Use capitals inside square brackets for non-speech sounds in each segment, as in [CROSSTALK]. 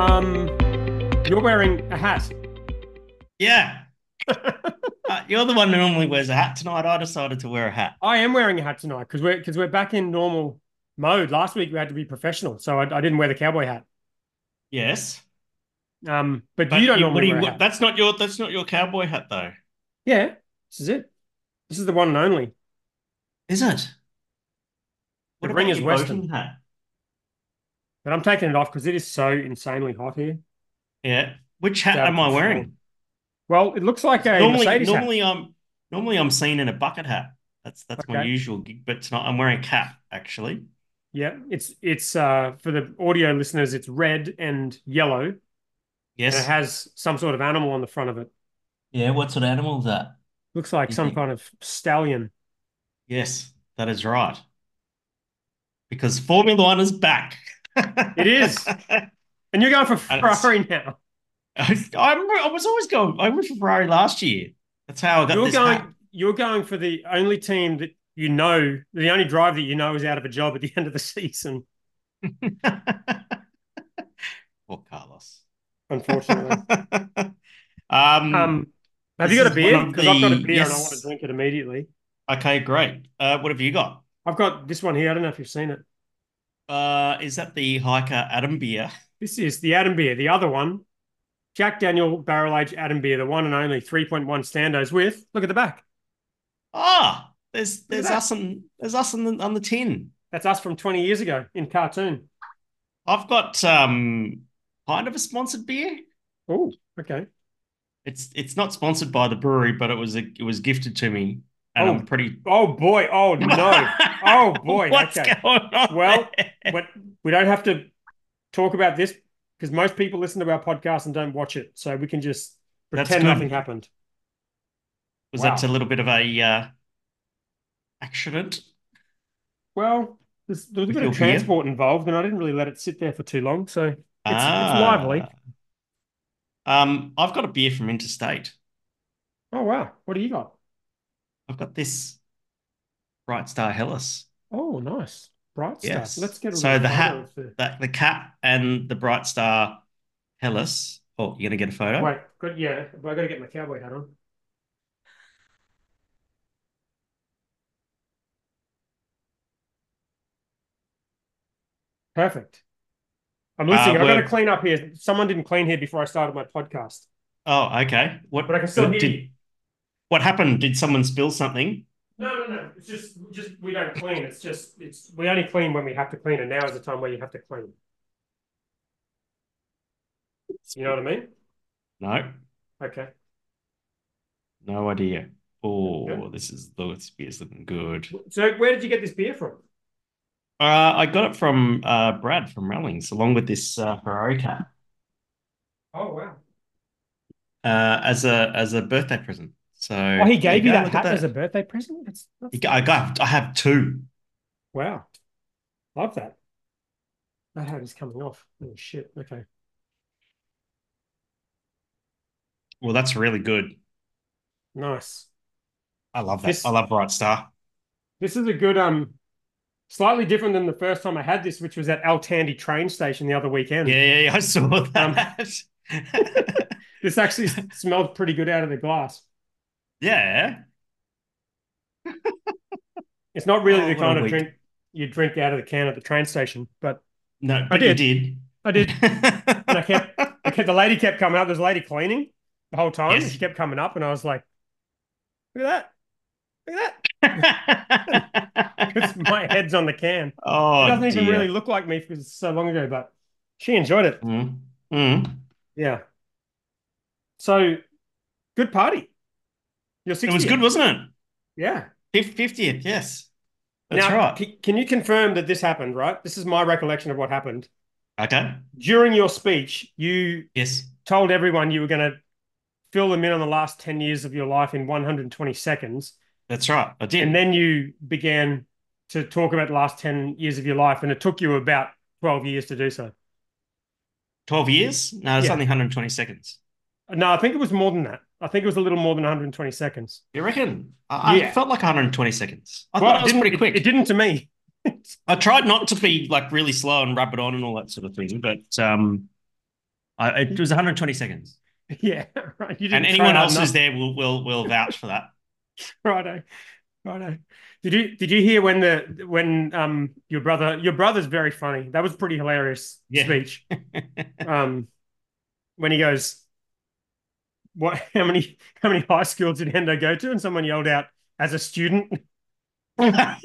Um, you're wearing a hat. Yeah. [LAUGHS] Uh, you're the one who normally wears a hat tonight. I decided to wear a hat. I am wearing a hat tonight because we're because we're back in normal mode. Last week we had to be professional, so I, I didn't wear the cowboy hat. Yes. Um, but, But you don't you- normally you- wear a hat. that's not your that's not your cowboy hat though. Yeah, this is it. This is the one and only. Is it? The What ring is Western. hat? But I'm taking it off because it is so insanely hot here. Yeah. Which hat am I wearing? Well, it looks like a normally, Mercedes hat. normally I'm normally I'm seen in a bucket hat. That's that's my usual gig, but tonight I'm wearing a cap actually. Yeah, it's it's uh for the audio listeners, it's red and yellow, and Yes. it has some sort of animal on the front of it. yeah. What sort of animal is that? Looks like You some think? kind of stallion. Yes, that is right. Because Formula One is back. It is. And you're going for Ferrari now. [LAUGHS] I'm, I was always going. I went for Ferrari last year. That's how I got You're going hat. you're going for the only team that you know, the only driver that you know is out of a job at the [LAUGHS] end of the season, [LAUGHS] Poor Carlos. unfortunately. um, um have you got a beer? Because I've got a beer and I want to drink it immediately. okay, great. Uh, what have you got? I've got this one here. I don't know if you've seen it. Uh, is that the Hiker Adam beer? This is the Adam beer. The other one, Jack Daniel Barrel Age Adam beer, the one and only 3.1 standos with, look at the back. Ah, there's there's us on there's us on the on the tin. That's us from 20 years ago in cartoon. I've got um kind of a sponsored beer. Oh, okay. It's it's not sponsored by the brewery, but it was a, it was gifted to me, and Oh. I'm pretty. Oh boy. Oh [LAUGHS] no. Oh, boy. [LAUGHS] What's Okay. going on? Well, there? but we don't have to talk about this because most people listen to our podcast and don't watch it. So we can just pretend nothing happened. was wow. that a little bit of a uh, accident? Well, there's, there was a bit of transport involved, and I didn't really let it sit there for too long. So it's, Ah. it's lively. Um, I've got a beer from Interstate. Oh, wow. What do you got? I've got this Bright Star Helles. Oh, nice. Bright stuff. Yes. Let's get a So the hat- the- the cap and the Bright Star Helles. Oh, you're gonna get a photo? Wait, good. Yeah, but I got to get my cowboy hat on. Perfect. I'm listening. Uh, I've got to clean up here. Someone didn't clean here before I started my podcast. Oh, okay. What But I can still hear did, you. What happened? Did someone spill something? No, no, no. It's just, just we don't clean. It's just, it's we only clean when we have to clean, and now is the time where you have to clean. You know what I mean? No, Okay. no idea. Oh, Good. this is this beer's looking good. So, where did you get this beer from? Uh, I got it from uh, Brad from Rallings, along with this uh, Ferrari cap, Oh wow! uh, as a as a birthday present. So Oh, he gave you go, that hat as a birthday present. That's, that's I got I have two. wow. Love that. That hat is coming off. Oh shit. Okay. Well, that's really good. Nice. I love that. This- I love Bright Star. This is a good um slightly different than the first time I had this, which was at Altandi train station the other weekend. Yeah, yeah, yeah, I saw Um, that. [LAUGHS] [LAUGHS] This actually smelled pretty good out of the glass. Yeah. [LAUGHS] It's not really Oh, the what a kind of week. drink you drink out of the can at the train station, but No, but you did. I did. [LAUGHS] And I kept, I kept the lady kept coming up. There's a lady cleaning the whole time. and Yes. She kept coming up, and I was like, "Look at that! Look at that!" [LAUGHS] Because my head's on the can. oh, it doesn't even dear. really look like me because it's so long ago, but she enjoyed it. Mm. Mm. Yeah. So good party. Your 60th. It was good, wasn't it? Yeah. 50th, yes. That's now, right. c- can you confirm that this happened, right? This is my recollection of what happened. Okay. During your speech, you Yes. told everyone you were going to fill them in on the last 10 years of your life in 120 seconds. That's right. I did. And then you began to talk about the last 10 years of your life, and it took you about 12 years to do so. 12 years? No, it's Yeah. only 120 seconds. No, I think it was more than that. I think it was a little more than 120 seconds. You reckon? I, Yeah. I felt like 120 seconds. I Well, thought it was didn't- pretty quick. It, didn't to me. [LAUGHS] I tried not to be like really slow and rub it on and all that sort of thing, but um, I, it was 120 seconds. [LAUGHS] Yeah, right. And anyone else who's there will will will vouch for that. [LAUGHS] Righto, righto. Did you did you hear when the when um your brother your brother's very funny. That was pretty hilarious Yeah. speech. Um, when he goes, what? [LAUGHS] How many how many high schools did Hendo go to? And someone yelled out, as a student. [LAUGHS] yeah.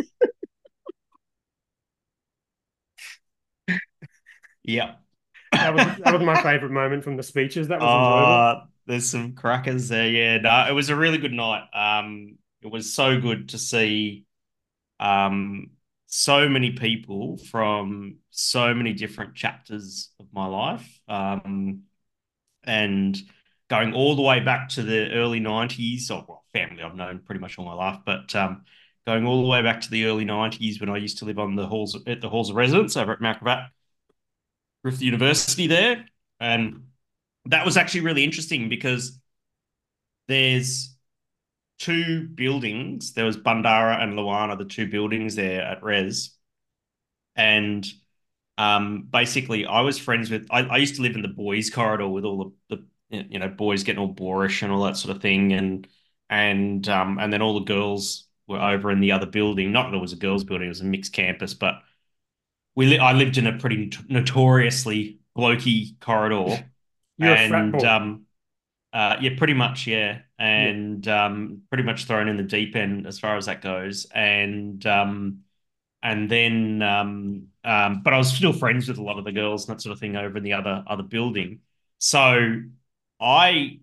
[LAUGHS] That was that was my favorite moment from the speeches. That was enjoyable. Uh, there's some crackers there. Yeah, no, it was a really good night. Um, it was so good to see um so many people from so many different chapters of my life. Um, and going all the way back to the early 90s, or well, family I've known pretty much all my life, but um, going all the way back to the early 90s when I used to live on the halls at the halls of residence over at Mount Gravatt Griffith University there. And that was actually really interesting because there's two buildings. There was Bandara and Luana, the two buildings there at Res. And um, basically, I was friends with. I, I used to live in the boys' corridor with all the, the you know boys getting all boorish and all that sort of thing, and and um, and then all the girls were over in the other building. Not that it was a girls' building; it was a mixed campus, but we li- I lived in a pretty notoriously blokey corridor. [LAUGHS] And um, uh, yeah, pretty much, yeah, and um, pretty much thrown in the deep end as far as that goes, and um, and then um, um, but I was still friends with a lot of the girls and that sort of thing over in the other other building, so I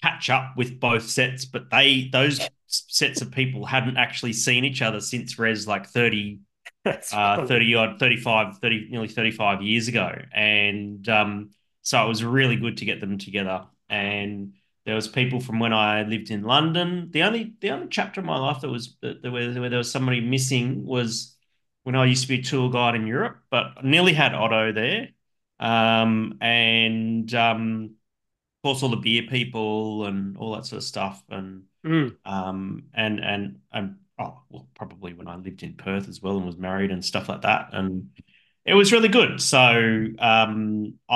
catch up with both sets, but they those sets of people hadn't actually seen each other since Res like 30 [LAUGHS] uh, 30 odd 35 30 nearly 35 years ago. And um, so it was really good to get them together. And there was people from when I lived in London. The only the only chapter of my life that was that, that where, where there was somebody missing was when I used to be a tour guide in Europe but I nearly had Otto there. Um, and um, course all the beer people and all that sort of stuff and Mm. um, and and and oh, well, probably when I lived in Perth as well and was married and stuff like that, and it was really good. So um, I,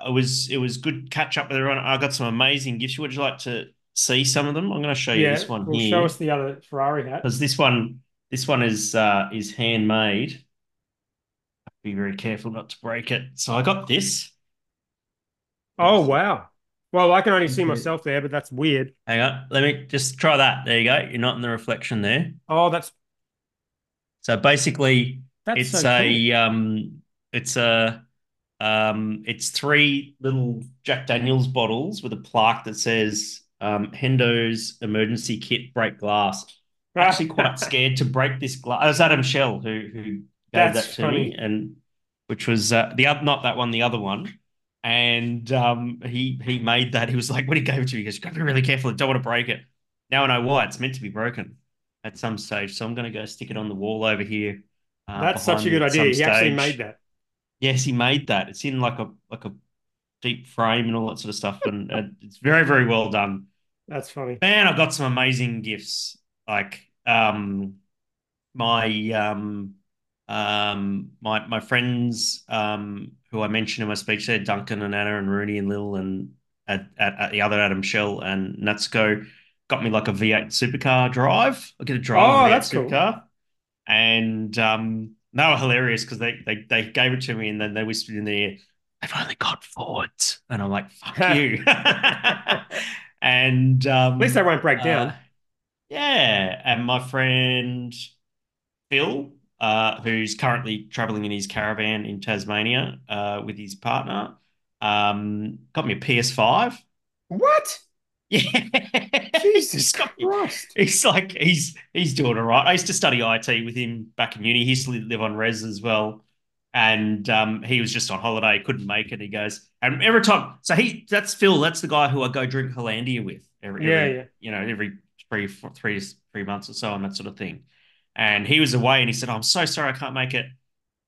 I it was it was good catch up with everyone. I got some amazing gifts. Would you like to see some of them? I'm going to show you Yeah, this one well, here show us the other Ferrari hat. because this one this one is uh, is handmade. Be very careful not to break it. So I got this. Oh wow. Well, I can only see myself there, but that's weird. Hang on, let me just try that. There you go. You're not in the reflection there. Oh, that's So basically, that's it's so a um it's a um it's three little Jack Daniels bottles with a plaque that says um Hendo's emergency kit break glass. [LAUGHS] cool. Actually quite scared to break this glass. It was Adam Shell who who gave That's that to funny. me and which was uh, the other not that one, the other one. And um he he made that. He was like, when he gave it to me, he goes, you gotta be really careful, I don't want to break it. Now I know why it's meant to be broken at some stage. So I'm gonna go stick it on the wall over here. uh, That's such a good me at some idea. He actually made that. Yes, he made that. It's in like a like a deep frame and all that sort of stuff, and uh, it's very very well done. That's funny. Man, I got some amazing gifts. Like um, my um, um, my my friends um, who I mentioned in my speech there, Duncan and Anna and Rooney and Lil and at, at, at the other Adam Shell and Natsuko got me like a V8 supercar drive. I get a drive Oh, a V8 that's cool. supercar, and um, they were hilarious because they, they they gave it to me and then they whispered in their ear, "They've only got Fords," and I'm like, "Fuck [LAUGHS] you." [LAUGHS] and um, At least they won't break down. uh, yeah, and my friend Phil, uh, who's currently traveling in his caravan in Tasmania uh, with his partner, um, got me a PS5. What? Yeah, Jesus [LAUGHS] He's got me- Christ. He's like he's he's doing all right. I used to study IT with him back in uni. He used to live on res as well, and um, he was just on holiday, couldn't make it. He goes, and every time, so he that's Phil. That's the guy who I go drink Hollandia with every, Yeah, every yeah. you know every three four, three three months or so and that sort of thing. And he was away, and he said, "I'm so sorry, I can't make it.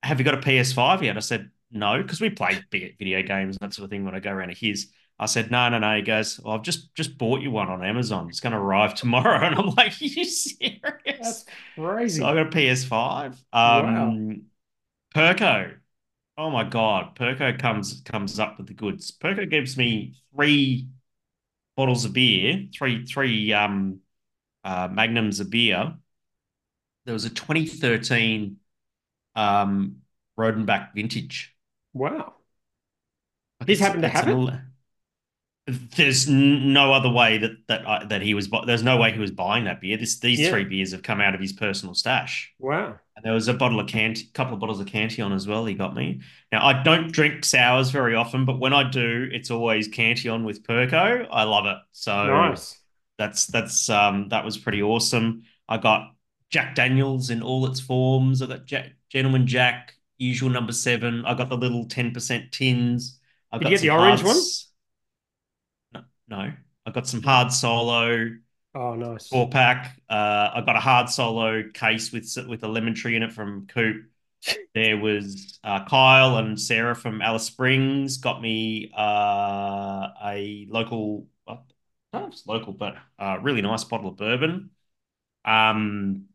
Have you got a PS5 yet?" I said, "No," because we play video games and that sort of thing when I go around to his. I said, no, no, no. He goes, well, I've just just bought you one on Amazon. It's going to arrive tomorrow. [LAUGHS] And I'm like, are you serious? That's crazy. So I got a PS5. Wow. Um, Perco. oh my God, Perko comes comes up with the goods. Perko gives me three bottles of beer, three three um uh, magnums of beer. There was a 2013 um Rodenbach vintage. Wow. Like This happened to it's an happen? There's no other way that that I, that he was. There's no way he was buying that beer. This these Yeah. three beers have come out of his personal stash. Wow. And there was a bottle of Cant, couple of bottles of Cantillon as well. He got me. Now I don't drink sours very often, but when I do, it's always Cantillon with Perco. I love it. So Nice. that's that's um that was pretty awesome. I got Jack Daniels in all its forms. I've got Jack, Gentleman Jack, usual number seven. I've got the little ten percent tins. I Did got you get the orange hard one? No, no. I got some hard solo Oh, nice. four pack. Uh, I got a hard solo case with with a lemon tree in it from Coop. There was uh, Kyle and Sarah from Alice Springs got me uh, a local, I don't know if it's local, but uh, really nice bottle of bourbon. Um,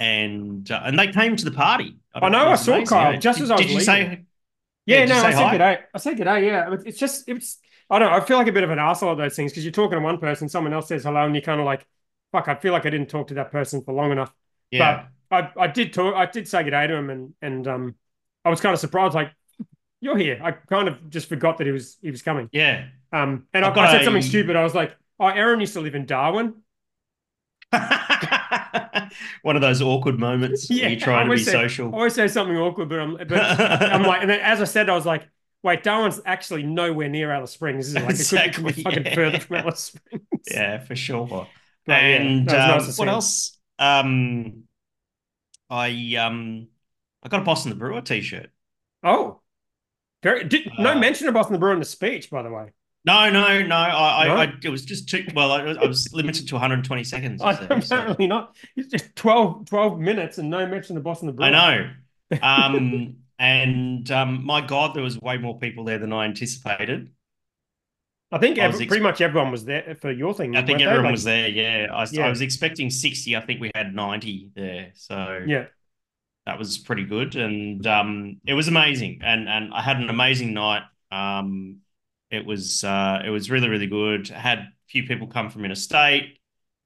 and uh, and they came to the party. I know, it I saw amazing. Kyle just did, as I was did you leaving. say? Yeah, Yeah, no, say I said hi? good day. I said good day. Yeah, it's just it's. I don't know. I feel like a bit of an asshole at those things because you're talking to one person, someone else says hello, and you're kind of like, "Fuck!" I feel like I didn't talk to that person for long enough. Yeah, But I, I did talk. I did say good day to him, and and um, I was kind of surprised. Like, you're here. I kind of just forgot that he was he was coming. yeah. Um, and I, I said something stupid. I was like, "Oh, Aaron used to live in Darwin." [LAUGHS] [LAUGHS] One of those awkward moments Yeah, where you're I trying to be say- I social. always say something awkward, but I'm but I'm like, and then as I said, I was like, wait, Darwin's actually nowhere near Alice Springs. Is like Exactly, it could be fucking yeah. further from Alice Springs. [LAUGHS] Yeah, for sure. But and nice um, see what else? Um, I um, I got a Boss and the Brewer t-shirt. Oh, very. Did, no Uh, mention of Boss and the Brewer in the speech, by the way. No, no, no. I, No? I, I it was just too well. I, I was limited to 120 seconds. [LAUGHS] I, you see, so- not. It's just 12, 12 minutes and no mention of Boss and the Brewer. I know. [LAUGHS] Um, and um, my God, there was way more people there than I anticipated. I think I ex- pretty much everyone was there for your thing. I think everyone Like- was there. Yeah, I, Yeah. I was expecting 60. I think we had 90 there. So Yeah, that was pretty good and um it was amazing and and I had an amazing night um it was uh it was really really good. Had a few people come from interstate.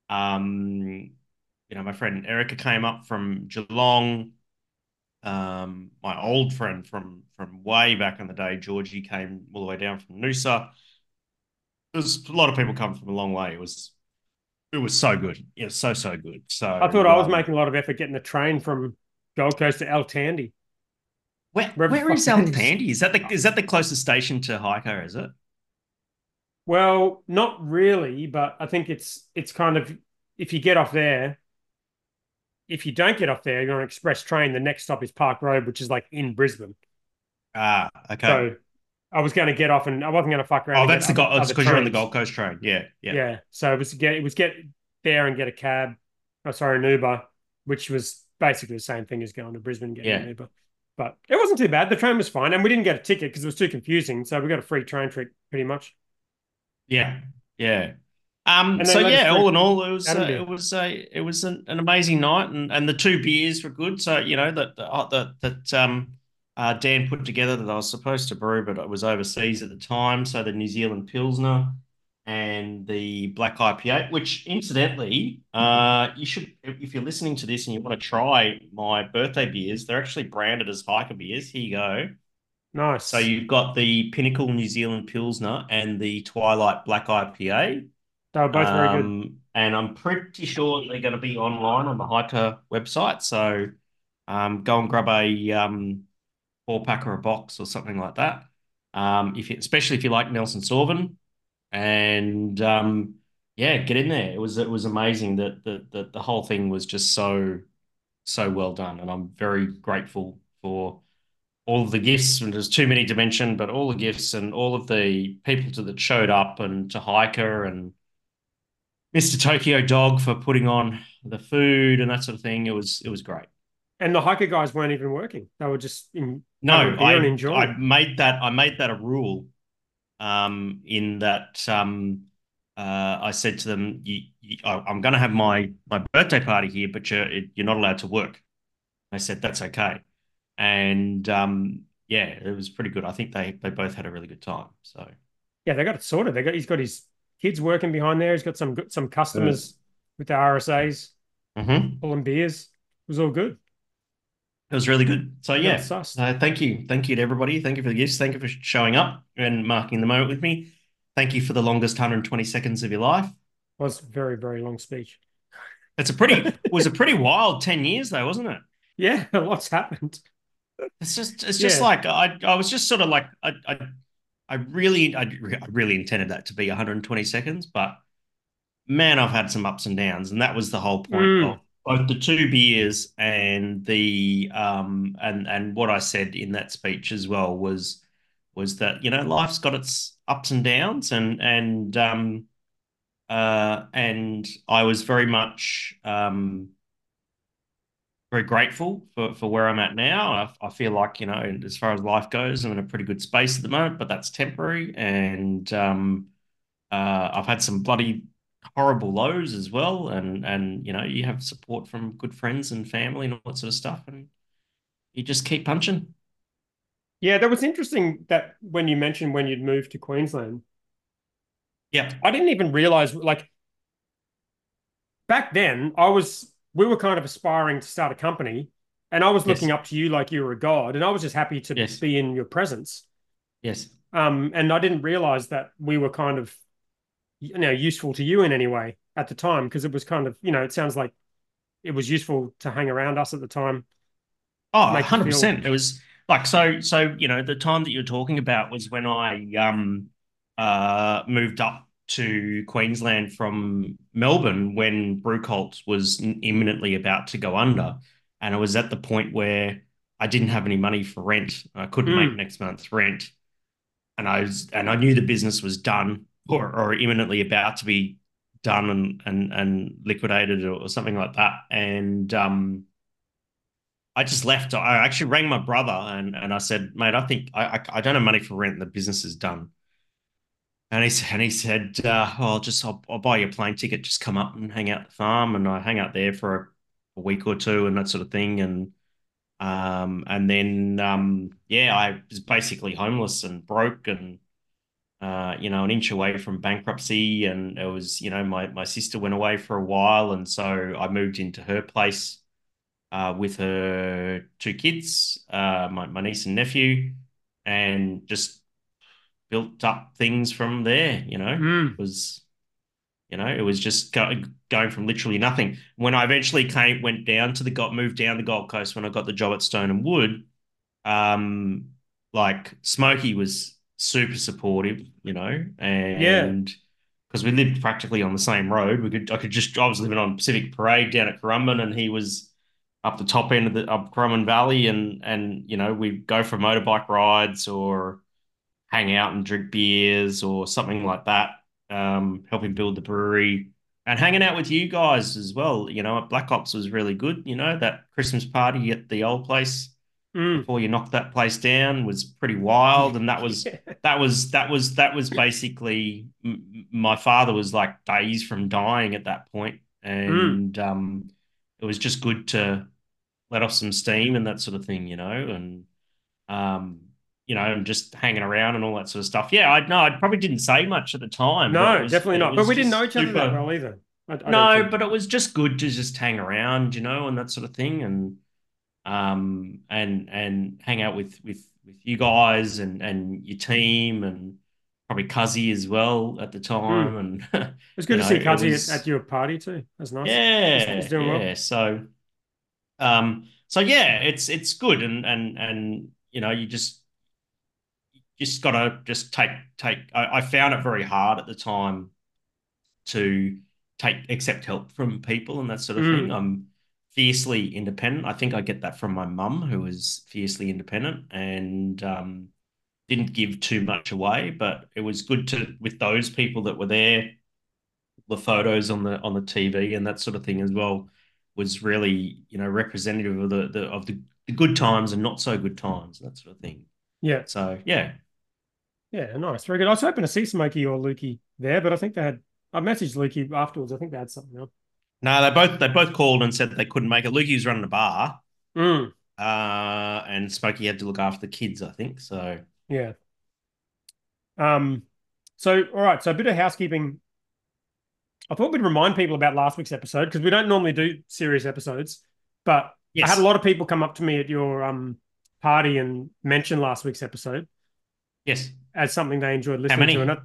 Um you know my friend Erica came up from Geelong. Um my old friend from from way back in the day Georgie came all the way down from Noosa. There's a lot of people come from a long way. It was it was so good. Yeah so so good. So I thought I was um, making a lot of effort getting the train from Gold Coast to Altandi. Where, where is it is. That the is that the closest station to Hiker? Is it? Well, not really, but I think it's it's kind of if you get off there, if you don't get off there, you're on an express train. The next stop is Park Road, which is like in Brisbane. Ah, okay. So I was going to get off, and I wasn't going to fuck around. oh, that's the Gold. It's because you're on the. Gold Coast train. Yeah, yeah, Yeah. So it was get it was get there and get a cab. Oh, sorry, an Uber, which was basically the same thing as going to Brisbane and getting Yeah. an Uber. But it wasn't too bad. The train was fine, and we didn't get a ticket because it was too confusing. So we got a free train trip, pretty much. yeah, yeah. Um. So then let us yeah, all in all, it was uh, it was a it was an, an amazing night, and and the two beers were good. So you know that that that um. Uh, Dan put together that I was supposed to brew, but I was overseas at the time. So the New Zealand Pilsner and the Black Eye IPA, which incidentally, uh, you should, if you're listening to this and you want to try my birthday beers, they're actually branded as hiker beers. Here you go. Nice. So you've got the Pinnacle New Zealand Pilsner and the Twilight Black Eye IPA. they were both very good. Um, and I'm pretty sure they're going to be online on the hiker website. So um, go and grab a um, four pack or a box or something like that. Um, if you, especially if you like Nelson Sauvin, and um, yeah, get in there. It was it was amazing that the, the the whole thing was just so so well done, and I'm very grateful for all of the gifts. And there's too many to mention, but all the gifts and all of the people to, that showed up and to hiker and Mr. Tokyo Dog for putting on the food and that sort of thing. It was it was great. And the hiker guys weren't even working. They were just in No, I, enjoying. I made that I made that a rule. Um, in that um, uh, I said to them, you, you, I- "I'm going to have my my birthday party here, but you're you're not allowed to work." They said that's okay, and um, yeah, it was pretty good. I think they they both had a really good time. So yeah, they got it sorted. They got he's got his kids working behind there. He's got some some customers with the RSAs mm-hmm. pulling beers. It was all good. It was really good. So yeah, uh, thank you, thank you to everybody. Thank you for the gifts. Thank you for showing up and marking the moment with me. Thank you for the longest 120 seconds of your life. Was a very very long speech. It's a pretty [LAUGHS] was a pretty wild 10 years though, wasn't it? Yeah, a [LAUGHS] lot's happened. It's just it's just Yeah. like I I was just sort of like I I, I really I, I really intended that to be 120 seconds, but man, I've had some ups and downs, and that was the whole point Mm. of both the two beers and the um and and what I said in that speech as well was was that you know life's got its ups and downs and and um uh and I was very much um very grateful for for where I'm at now. I, I feel like you know as far as life goes, I'm in a pretty good space at the moment, but that's temporary and um uh I've had some bloody horrible lows as well and and you know you have support from good friends and family and all that sort of stuff and you just keep punching Yeah, that was interesting that when you mentioned when you'd moved to Queensland, yeah I didn't even realize like back then I was we were kind of aspiring to start a company and I was looking Yes. up to you like you were a god and I was just happy to Yes. be in your presence. yes Um, and I didn't realize that we were kind of you know useful to you in any way at the time because it was kind of you know it sounds like it was useful to hang around us at the time. oh Make 100% it was like so so you know the time that you're talking about was when I um uh moved up to Queensland from Melbourne when Brewcult was imminently about to go under. And i was at the point where I didn't have any money for rent. I couldn't Mm. make next month's rent. And I was and I knew the business was done or or imminently about to be done and and and liquidated or, something like that. And um, I just left. I actually rang my brother and and I said, mate, I think I I, I don't have money for rent. The business is done. And he said, and he said, uh, oh, I'll just I'll, I'll buy you a plane ticket. Just come up and hang out at the farm. And I hang out there for a, a week or two and that sort of thing. And um, and then um, yeah, I was basically homeless and broke and uh, you know, an inch away from bankruptcy. And it was, you know, my my sister went away for a while, and so I moved into her place uh, with her two kids, uh, my my niece and nephew, and just built up things from there. You know, Mm. it was. You know, it was just go, going from literally nothing. When I eventually came, went down to the Gold, moved down the Gold Coast when I got the job at Stone and Wood, um, like Smokey was super supportive, you know, and because we lived practically on the same road, we could I could just I was living on Pacific Parade down at Currumbin, and he was up the top end of the up Currumbin Valley, and and you know we'd go for motorbike rides or hang out and drink beers or something like that, um, helping build the brewery. And hanging out with you guys as well, you know, at Black Hops was really good. You know, that Christmas party at the old place Mm. before you knocked that place down was pretty wild and that was [LAUGHS] Yeah. that was that was that was basically m- my father was like days from dying at that point and um it was just good to let off some steam and that sort of thing you know and um you know and just hanging around and all that sort of stuff yeah I know I probably didn't say much at the time No, was- definitely not. But we didn't know each other that well either. I, I no, but it was just good to just hang around, you know, and that sort of thing, and um, and and hang out with with with you guys and and your team and probably Cuzzy as well at the time, and [LAUGHS] it was good to know, see Cuzzy was- at, your party too. That's nice. yeah, he's doing well. So, um, so yeah, it's it's good, and and and you know, you just you just gotta just take take. I, I found it very hard at the time to take accept help from people and that sort of Mm. thing. I'm fiercely independent. I think I get that from my mum, who was fiercely independent and um, didn't give too much away. But it was good to with those people that were there, the photos on the on the TV and that sort of thing as well was really you know representative of the, the of the, the good times and not so good times that sort of thing. Yeah. So yeah, Yeah, nice. Very good. I was hoping to see Smokey or Lukey there, but I think they had I messaged Lukey afterwards. I think they had something else. No, they both they both called and said they couldn't make it. Lukey was running a bar. Mm. uh, and Smokey had to look after the kids, I think. So Yeah. Um. So all right. So a bit of housekeeping. I thought we'd remind people about last week's episode because we don't normally do serious episodes, but yes, I had a lot of people come up to me at your um party and mention last week's episode yes, as something they enjoyed listening to. And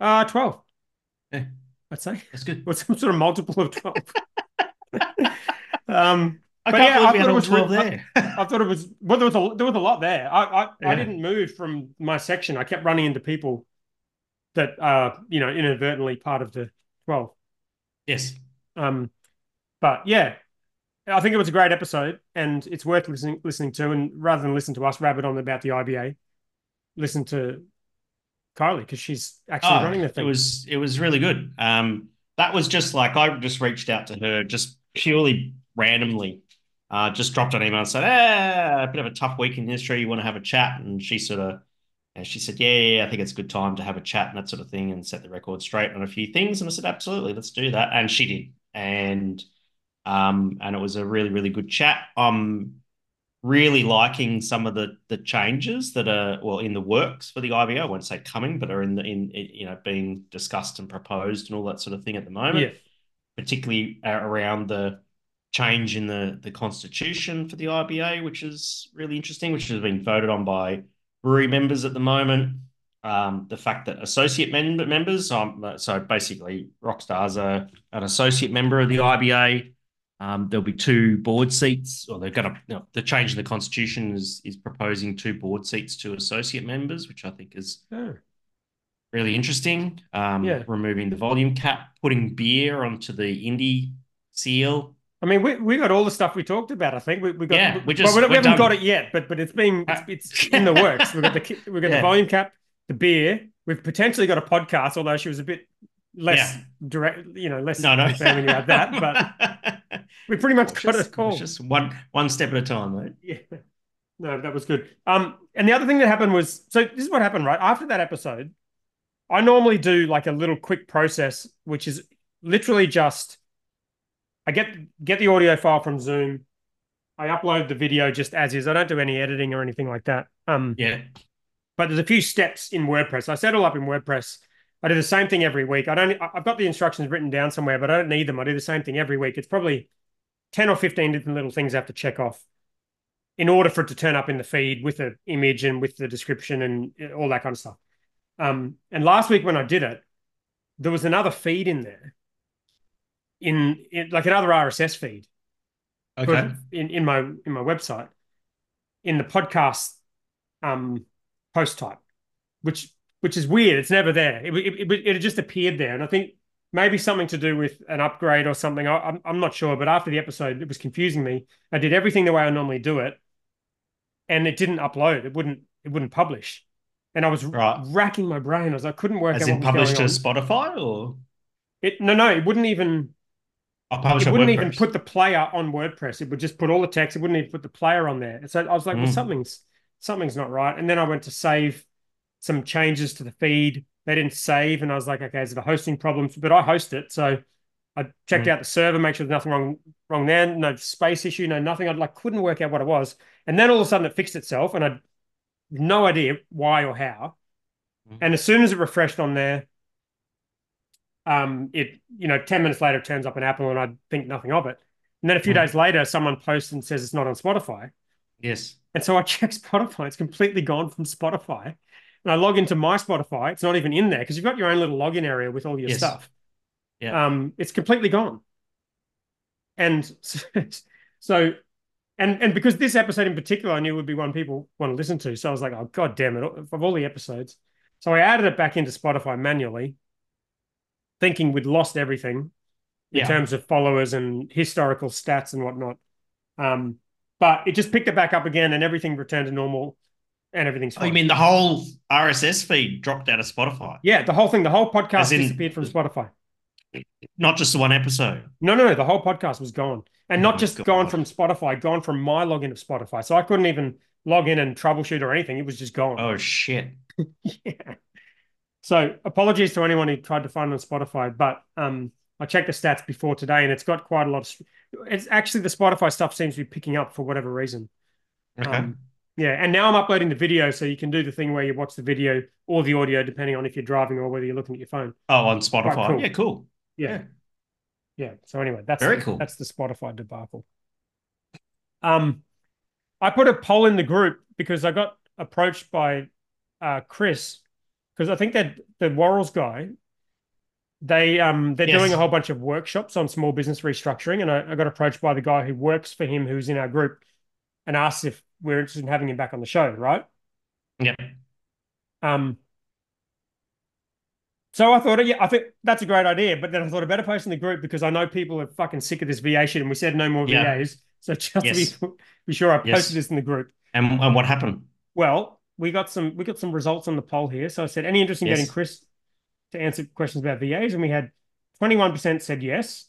uh, twelve. Yeah. I'd say. that's good. [LAUGHS] Or some sort of multiple of twelve. [LAUGHS] um. I But can't yeah, believe I thought it was twelve re- there. I thought it was well. There was a there was a lot there. I I, I didn't move from my section. I kept running into people that are you know inadvertently part of the twelve. yes, Um, but yeah, I think it was a great episode, and it's worth listening listening to. And rather than listen to us rabbit on about the IBA, listen to Kylie because she's actually Oh, running the thing. it was it was really good. Um, that was just like I just reached out to her just purely randomly. Uh, just dropped an email and said, "Ah, a bit of a tough week in history. You want to have a chat?" And she sort of, and she said, yeah, yeah, yeah, I think it's a good time to have a chat and that sort of thing, and set the record straight on a few things." And I said, "Absolutely, let's do that." And she did, and um, and it was a really really good chat. I'm really liking some of the the changes that are well in the works for the IBA. I won't say coming, but are in the in, you know being discussed and proposed and all that sort of thing at the moment. Yeah, Particularly uh, around the change in the the constitution for the IBA, which is really interesting, which has been voted on by brewery members at the moment. Um, the fact that associate mem- members, um, so basically Rockstar's a, an associate member of the IBA. Um, there'll be two board seats, or they're going to, you know, the change in the constitution is, is proposing two board seats to associate members, which I think is Oh, really interesting. Um, Yeah. Removing the volume cap, putting beer onto the indie seal. I mean, we we got all the stuff we talked about. I think we we got. Yeah, we, we just- well, we, we're haven't done. got it yet, but but it's being it's, it's in the works. We've got the [LAUGHS] we've got Yeah. the volume cap, the beer. We've potentially got a podcast, although she was a bit less Yeah. direct, you know, less No, no. about that. But [LAUGHS] we pretty much got just, it it's just one one step at a time, mate. Yeah. No, that was good. Um, and the other thing that happened was so this is what happened, right? After that episode, I normally do like a little quick process, which is literally just I get get the audio file from Zoom, I upload the video just as is. I don't do any editing or anything like that. Um, Yeah. but there's a few steps in WordPress. I set it all up in WordPress. I do the same thing every week. I don't. I've got the instructions written down somewhere, but I don't need them. I do the same thing every week. It's probably ten or fifteen different little things I have to check off in order for it to turn up in the feed with the image and with the description and all that kind of stuff. Um, and last week when I did it, there was another feed in there, in, in like another RSS feed Okay. in, in my in my website in the podcast um post type which which is weird it's never there it, it, it, it just appeared there and i think maybe something to do with an upgrade or something I, I'm, I'm not sure but after the episode it was confusing me i did everything the way i normally do it and it didn't upload it wouldn't it wouldn't publish and i was Right. racking my brain i was i couldn't work As out in published to on. Spotify or it no no it wouldn't even I published it wouldn't even put the player on WordPress. It would just put all the text. It wouldn't even put the player on there. So I was like, well, Mm. something's something's not right. And then I went to save some changes to the feed. They didn't save, and I was like, okay, is it a hosting problem? But I host it, so I checked Mm. out the server, make sure there's nothing wrong wrong there, no space issue, no nothing. I like couldn't work out what it was, and then all of a sudden it fixed itself, and I had no idea why or how. Mm. And as soon as it refreshed on there, um, it you know, 10 minutes later it turns up an Apple and I think nothing of it. And then a few Mm. days later, someone posts and says it's not on Spotify. Yes. And so I [LAUGHS] check Spotify, it's completely gone from Spotify. And I log into my Spotify, it's not even in there because you've got your own little login area with all your Yes. stuff. Yeah. Um, it's completely gone. And [LAUGHS] so, and and because this episode in particular I knew would be one people want to listen to, so I was like, oh god damn it, of all the episodes. So I added it back into Spotify manually, thinking we'd lost everything in Yeah. terms of followers and historical stats and whatnot. Um, but it just picked it back up again, and everything returned to normal, and everything's Oh, you mean the whole RSS feed dropped out of Spotify? yeah, the whole thing, the whole podcast in- disappeared from Spotify. Not just the one episode. No, no, no. The whole podcast was gone, and Oh not just God. gone from Spotify, gone from my login of Spotify. So I couldn't even log in and troubleshoot or anything. It was just gone. Oh shit. [LAUGHS] Yeah. So apologies to anyone who tried to find on Spotify, but um, I checked the stats before today, and it's got quite a lot of. It's actually the Spotify stuff seems to be picking up for whatever reason. Okay. Um, yeah, and now I'm uploading the video, so you can do the thing where you watch the video or the audio, depending on if you're driving or whether you're looking at your phone. oh, on Spotify. cool. Yeah, cool. Yeah. Yeah. Yeah. So anyway, that's Very the, cool. That's the Spotify debacle. Um, I put a poll in the group because I got approached by uh Chris because I think that the Worrells guy, they um they're Yes. doing a whole bunch of workshops on small business restructuring, and I, I got approached by the guy who works for him, who's in our group, and asked if we're interested in having him back on the show, right? Yeah. Um, so I thought, yeah, I think that's a great idea. But then I thought I better post in the group because I know people are fucking sick of this VA shit, and we said no more Yeah. VAs. So just Yes. to be, [LAUGHS] be sure, I posted Yes. this in the group. And and what happened? Well, we got some we got some results on the poll here. So I said, any interest in Yes. getting Chris to answer questions about VAs? And we had 21% said yes.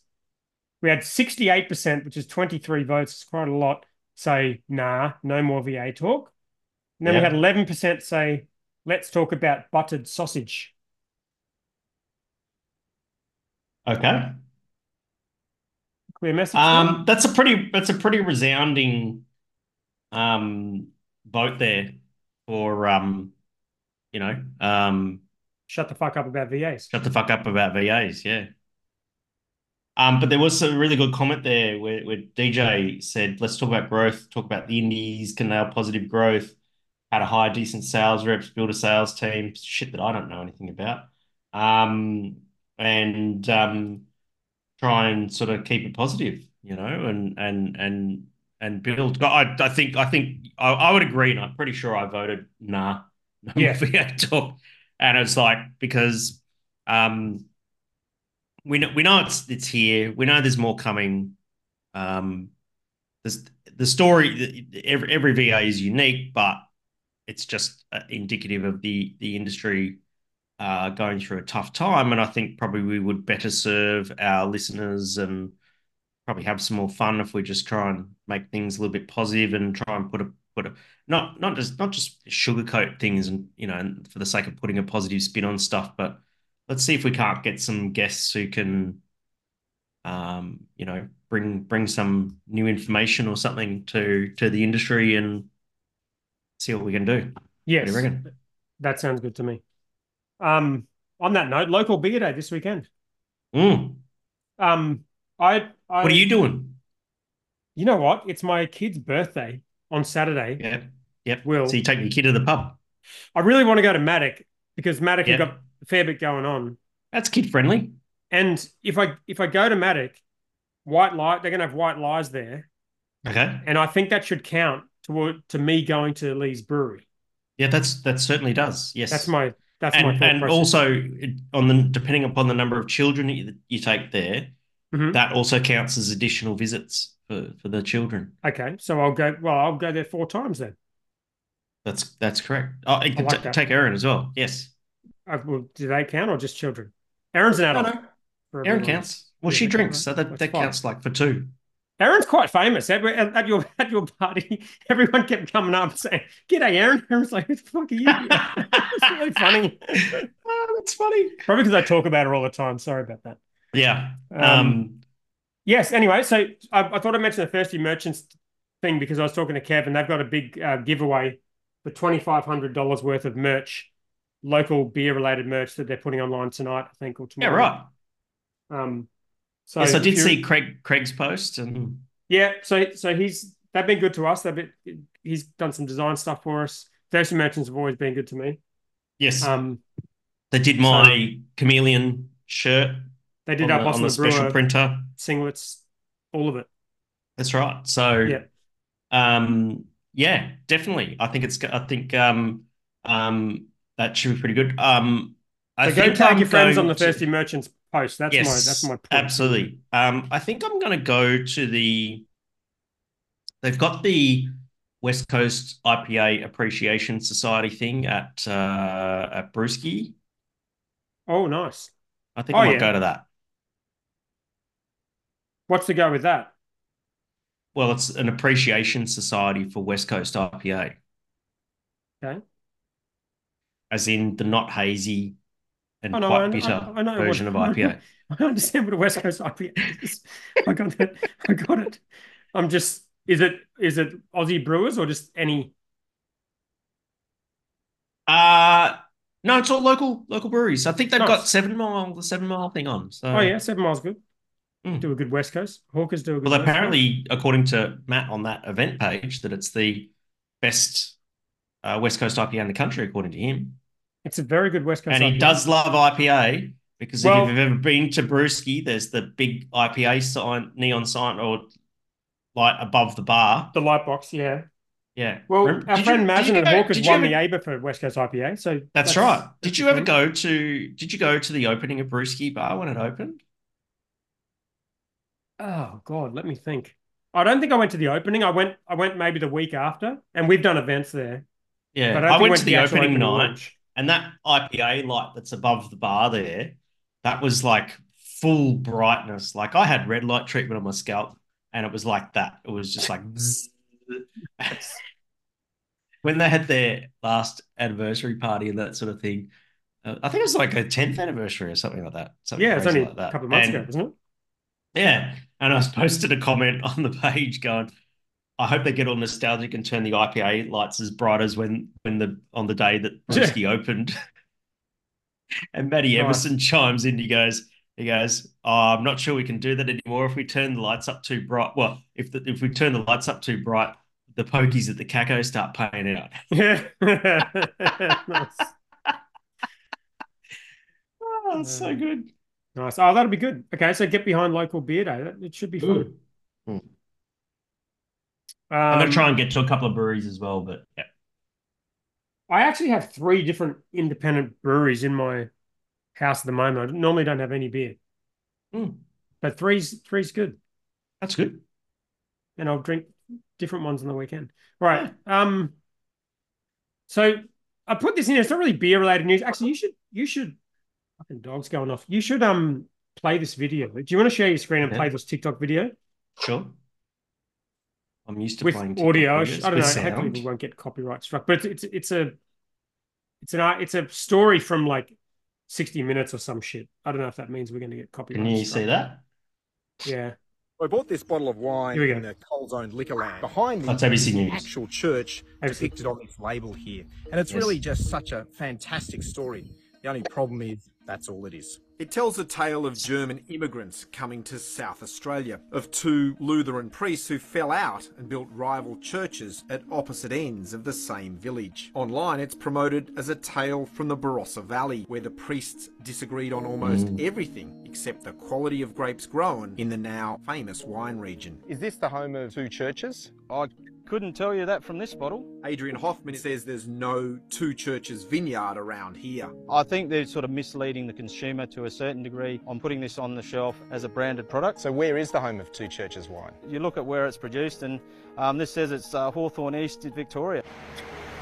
We had 68%, which is 23 votes, it's quite a lot, say, nah, no more VA talk. And then we had 11% say, let's talk about buttered sausage. Okay. Clear message. Um, that's a pretty that's a pretty resounding um vote there for um you know um Shut the fuck up about VAs. shut the fuck up about VAs, yeah. Um, but there was a really good comment there where, where DJ said, let's talk about growth, talk about the indies, can nail positive growth, how to hire decent sales reps, build a sales team, shit that I don't know anything about. Um, and um, try and sort of keep it positive, you know, and and and and build. I I think I think I, I would agree, and I'm pretty sure I voted nah, no [LAUGHS] Yeah. VA talk, and it's like because um we know we know it's it's here. We know there's more coming. Um, there's the story. Every every VA is unique, but it's just uh, indicative of the the industry uh, going through a tough time. And I think probably we would better serve our listeners and probably have some more fun if we just try and make things a little bit positive and try and put a put a not not just not just sugarcoat things and you know for the sake of putting a positive spin on stuff, but let's see if we can't get some guests who can um you know bring bring some new information or something to to the industry and see what we can do. What Yes, do you reckon? that sounds good to me. Um, on that note, local beer day this weekend. Mm. Um, I, I What are you doing? You know what? It's my kid's birthday on Saturday. Yep. Yep. Will. So you take your kid to the pub. I really want to go to Matic because Matic Yeah. have got fair bit going on. That's kid friendly. And if I if I go to Matic, white light, they're gonna have white lies there. Okay. And I think that should count toward to me going to Lee's Brewery. Yeah, that's that certainly does. Yes. That's my that's my and thought and process. also on the depending upon the number of children that you, you take there, Mhm. that also counts as additional visits for for the children. Okay, so I'll go. Well, I'll go there four times then. That's that's correct. Oh, you can like t- take Aaron as well. Yes. Uh, well, do they count or just children? Aaron's an adult. no. counts. Well, Yeah, she drinks, so that, that counts like for two. Aaron's quite famous at, at, your at your party. [LAUGHS] Everyone kept coming up saying, "G'day, Aaron." [LAUGHS] Aaron's like, "Who the fuck are you?" [LAUGHS] it's really funny. oh, that's funny. Probably because I talk about her all the time. Sorry about that. Yeah. Um, Um, Yes. Anyway, so I, I thought I mentioned the Thirsty Merchants thing because I was talking to Kev, and they've got a big uh, giveaway for twenty five hundred dollars worth of merch, local beer related merch that they're putting online tonight, I think, or tomorrow. yeah, right. Um, so yes, I did see Craig Craig's post and Yeah, so so he's they've been good to us. They've been, he's done some design stuff for us. Thirsty Merchants have always been good to me. yes, Um, they did my chameleon shirt they did our the, Boss on the special printer. singlets, all of it. That's right. So, Yeah. um, yeah, definitely. I think it's. I think um, um, that should be pretty good. Um, I So go tag I'm your friends on the to- Thirsty Merchants post. That's my that's my point. absolutely. Um, I think I'm going to go to the. They've got the West Coast IPA Appreciation Society thing at uh, at Brewski. Oh, nice. I think Oh, I might yeah. go to that. What's the go with that? Well, it's an appreciation society for West Coast IPA, Okay. As in the not hazy and know, quite bitter I, I version what, of IPA. I understand what a West Coast IPA is. I got it. I got it. I'm just. Is it is it Aussie brewers or just any? Uh no, it's all local local breweries. I think they've Nice. got Seven Mile, the Seven Mile thing on. So Oh yeah, Seven Miles good. Mm. Do a good West Coast. Hawkers do a good. Well, West Coast. apparently, according to Matt on that event page, that it's the best uh, West Coast IPA in the country, according to him. it's a very good West Coast. And he does love IPA because Well- if you've ever been to Brewski, there's the big IPA sign, neon sign, or light above the bar. the light box. Yeah. Yeah. Well, Rem- our did friend you- did Mazen at Hawkers won ever- the Aber for West Coast IPA. So That's, right. that's Did the you ever go to? Did you go to the opening of Brewski Bar when it opened? Oh God, let me think. I don't think I went to the opening. I went. I went maybe the week after, and we've done events there. Yeah, But I, I went to the opening night, launch. and that IPA light that's above the bar there, that was like full brightness. Like I had red light treatment on my scalp, and it was like that. It was just like [LAUGHS] when they had their last anniversary party and that sort of thing. Uh, I think it was like a tenth anniversary or something like that. Something Yeah, it's only like a couple of months And- ago, wasn't it? Yeah, and I posted a comment [LAUGHS] on the page going, "I hope they get all nostalgic and turn the IPA lights as bright as when when the on the day that Brewski opened." [LAUGHS] And Matty. Emerson chimes in. He goes, "He goes, oh, I'm not sure we can do that anymore if we turn the lights up too bright. Well, if the, if we turn the lights up too bright, the pokies at the caco start paying out." [LAUGHS] Yeah. [LAUGHS] nice. Oh, it's so um, good. Nice. Oh, that'll be good. Okay, so get behind local beer day. It should be fun. Hmm. Mm. I'm Um, gonna try and get to a couple of breweries as well, but yeah. I actually have three different independent breweries in my house at the moment. I normally don't have any beer, Mm, but three's three's good, that's good. and I'll drink different ones on the weekend. Right. Um. So I put this in. It's not really beer related news. Actually, you should you should. Fucking dog's going off. You should um play this video. Do you want to share your screen and Yeah. play this TikTok video Sure. I'm used to with playing audio? I don't know. with Hopefully, we won't get copyright struck. But it's it's it's a it's an it's a story from like sixty minutes or some shit. I don't know if that means we're going to get copyright. Can you struck. see that? Yeah. I bought this bottle of wine Here we in go. the Coles owned Liquorland. Behind me That's ABC is the News. actual church ABC. depicted on this label here. And it's Yes. really just such a fantastic story. The only problem is that's all it is. It tells the tale of German immigrants coming to South Australia, of two Lutheran priests who fell out and built rival churches at opposite ends of the same village. Online, it's promoted as a tale from the Barossa Valley, where the priests disagreed on almost mm. everything except the quality of grapes grown in the now famous wine region. Is this the home of two churches? I couldn't tell you that from this bottle. Adrian Hoffman says there's no two churches vineyard around here. I think they're sort of misleading the consumer to a certain degree on putting this on the shelf as a branded product. So where is the home of Two Churches wine? You look at where it's produced, and um, this says it's uh, Hawthorn East, Victoria.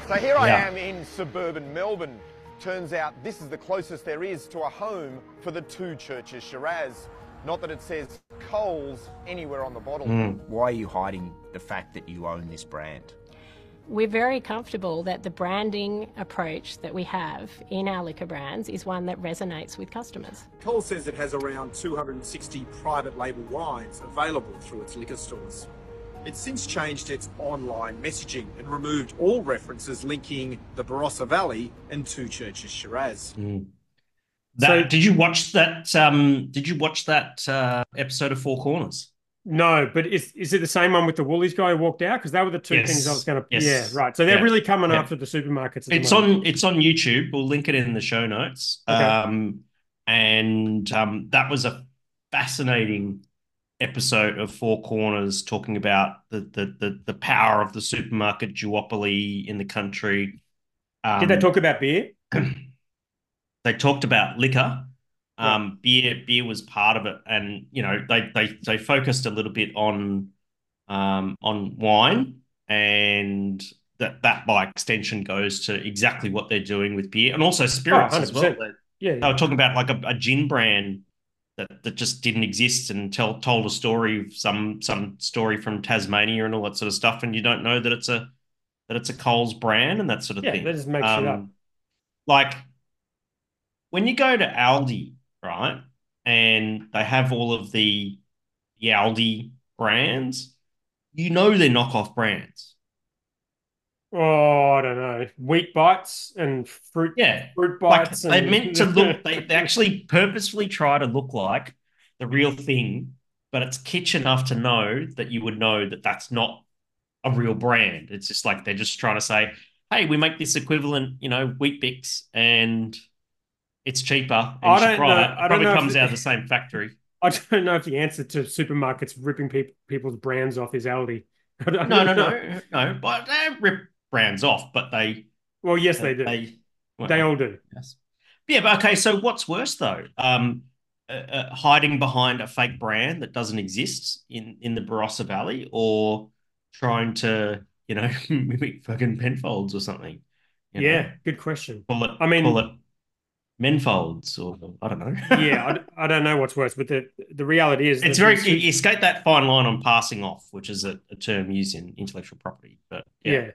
So here I Yeah. am in suburban Melbourne. Turns out this is the closest there is to a home for the Two Churches Shiraz. Not that it says Coles anywhere on the bottle. Mm. Why are you hiding the fact that you own this brand? We're very comfortable that the branding approach that we have in our liquor brands is one that resonates with customers. Coles says it has around 260 private label wines available through its liquor stores. It's since changed its online messaging and removed all references linking the Barossa Valley and Two Churches Shiraz. Mm. That, So- did you watch that? Um, did you watch that uh, episode of Four Corners? No, but is is it the same one with the Woolies guy who walked out? Because that were the two Yes. things I was going to. Yes. Yeah, right. So they're Yeah. really coming Yeah. after the supermarkets. the It's moment. on. It's on YouTube. We'll link it in the show notes. Okay. Um, and um, that was a fascinating episode of Four Corners talking about the the the, the power of the supermarket duopoly in the country. Um, Did they talk about beer? [CLEARS THROAT] they talked about liquor. Um, beer, beer was part of it, and you know they they they focused a little bit on um on wine, and that that by extension goes to exactly what they're doing with beer and also spirits as well. 100%. They, Yeah. they were talking about like a, a gin brand that that just didn't exist and tell told a story, some some story from Tasmania and all that sort of stuff, and you don't know that it's a that it's a Coles brand and that sort of Yeah, thing. Yeah, they just make shit up. Um, Like when you go to Aldi, right, and they have all of the, the Aldi brands, you know they're knockoff brands. Oh, I don't know. Wheat bites and fruit. Yeah, fruit like bites. they and... meant to [LAUGHS] look. They, they actually purposefully try to look like the real thing, but it's kitsch enough to know that you would know that that's not a real brand. It's just like they're just trying to say, "Hey, we make this equivalent, you know, Weet-Bix, and it's cheaper. And I don't know- it. I It don't probably if comes out of the same factory." I don't know if the answer to supermarkets ripping peop people's brands off is Aldi. [LAUGHS] Don't No, no, no, no. But they rip brands off, but they Well, yes, they do. They, well, They all do. Yes. Yeah, but okay. So what's worse though? Um, uh, uh, hiding behind a fake brand that doesn't exist in in the Barossa Valley, or trying to you know [LAUGHS] mimic fucking Penfolds or something. you know? Yeah, good question. It. I mean- it Menfolds, or I don't know. yeah, I, I don't know what's worse, but the the reality is it's very you skate that fine line on passing off, which is a, a term used in intellectual property. But yeah. yeah,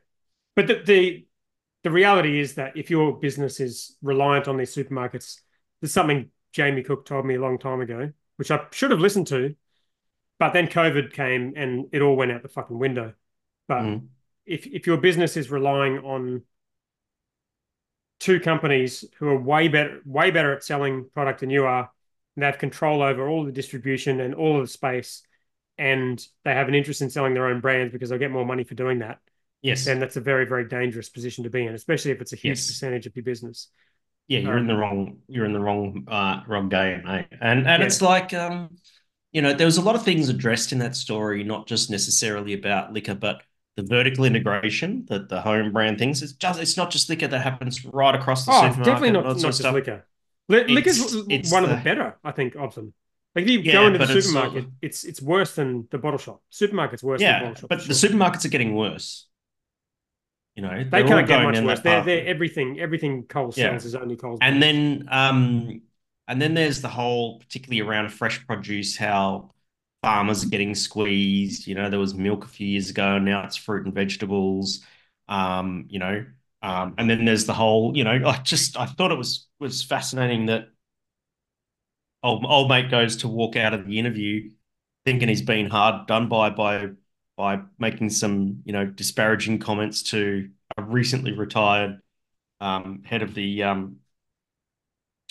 But the, the the reality is that if your business is reliant on these supermarkets, there's something Jamie Cook told me a long time ago, which I should have listened to, but then COVID came and it all went out the fucking window. But Mm. if if your business is relying on two companies who are way better way better at selling product than you are, and they have control over all the distribution and all of the space, and they have an interest in selling their own brands because they'll get more money for doing that yes, and that's a very, very dangerous position to be in, especially if it's a huge Yes. percentage of your business. yeah, you're in Um, the wrong you're in the wrong uh wrong game, mate. And and Yeah. it's like um you know, there was a lot of things addressed in that story, not just necessarily about liquor, but the vertical integration, that the home brand things. It's just it's not just liquor that happens right across the Oh, supermarket. definitely not, not just stuff. liquor. Li- liquor's It's- one of the- the better, I think, of them. Like if you Yeah, go into the supermarket, it's it's worse than the bottle shop. Supermarket's worse than the bottle shop. but the sure. supermarkets are getting worse. You know, they can't get much worse. They're, they're, everything. Everything Coles Yeah. sells is only Coles. And then um and then there's the whole particularly around fresh produce how farmers are getting squeezed you know there was milk a few years ago now it's fruit and vegetables um you know um and then there's the whole you know I just I thought it was was fascinating that old old mate goes to walk out of the interview thinking he's been hard done by by by making some you know disparaging comments to a recently retired um, head of the um,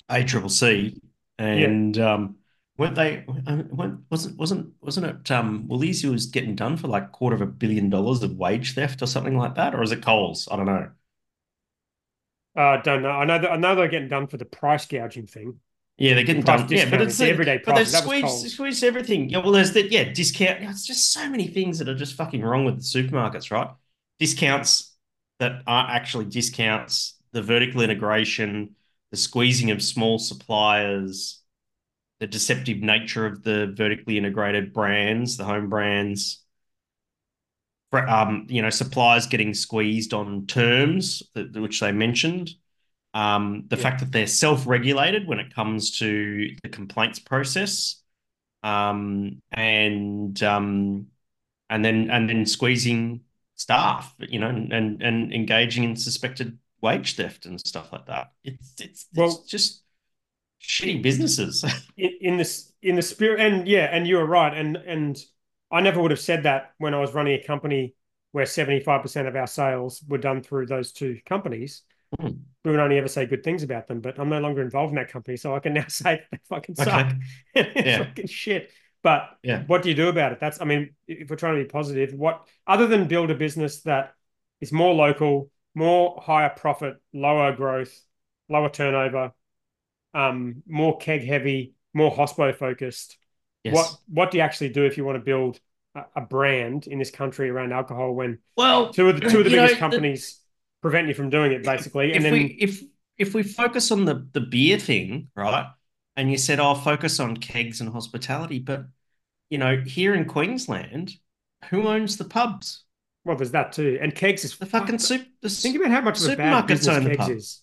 ACCC, and um, weren't they? uh, weren't- Wasn't wasn't wasn't it um, Woolies who was getting done for like quarter of a billion dollars of wage theft or something like that, or is it Coles? I don't know. uh, don't know. I know that I know they're getting done for the price gouging thing. Yeah, they're getting Price done. Yeah, but it's it's everyday But they prices. That was squeeze squeeze everything. Yeah, well, there's that. Yeah, discount. It's just so many things that are just fucking wrong with the supermarkets, right? Discounts that aren't actually discounts. The vertical integration, the squeezing of small suppliers, the deceptive nature of the vertically integrated brands, the home brands. Um, you know, suppliers getting squeezed on terms that, which they mentioned. Um, the Yeah. fact that they're self-regulated when it comes to the complaints process, um, and um, and then and then squeezing staff, you know, and and, engaging in suspected wage theft and stuff like that. It's it's, it's Well- just shitty businesses. [LAUGHS] in, in this in the spirit and yeah and you were right and and i never would have said that when i was running a company where 75% of our sales were done through those two companies Hmm. we would only ever say good things about them but i'm no longer involved in that company so i can now [LAUGHS] say they fucking suck [LAUGHS] Okay. it's Yeah. fucking shit but Yeah. what do you do about it that's i mean if we're trying to be positive what other than build a business that is more local more higher profit lower growth lower turnover um, more keg heavy, more hospo focused. Yes. What what do you actually do if you want to build a, a brand in this country around alcohol when Well, two of the two of the you know, biggest the- companies prevent you from doing it basically, if and then we if if we focus on the the beer thing, right? And you said, "I'll focus on kegs and hospitality," but you know, here in Queensland, who owns the pubs? well, there's that too, and kegs is The fucking fucked. soup. The Think about how much of a bad supermarkets business own the kegs is.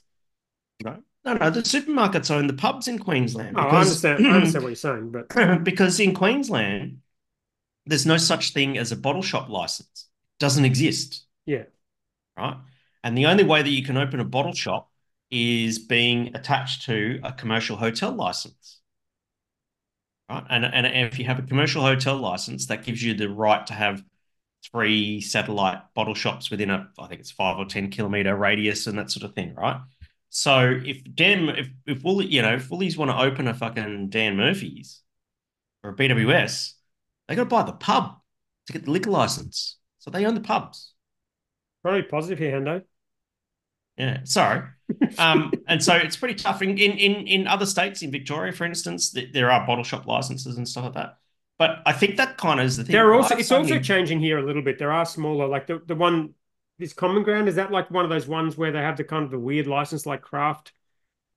no, no, no. The supermarkets own the pubs in Queensland. Oh, I understand. I understand what you're saying, but [CLEARS THROAT] because in Queensland, there's no such thing as a bottle shop license. It doesn't exist, yeah, right? And the only way that you can open a bottle shop is being attached to a commercial hotel license. Right. And, and if you have a commercial hotel license, that gives you the right to have three satellite bottle shops within a, I think it's five or 10 kilometer radius and that sort of thing, right? So if Dan, if, if Woolly, you know, if Woolies want to open a fucking Dan Murphy's or a BWS, they got to buy the pub to get the liquor license. So they own the pubs. Probably positive here, Hendo. Yeah, sorry. um, and so it's pretty tough. In, in in other states, in Victoria, for instance, there are bottle shop licenses and stuff like that. But I think that kind of is the thing. There are also it's also changing here a little bit. There are smaller, like the, the one this common ground, is that like one of those ones where they have the kind of the weird license like craft,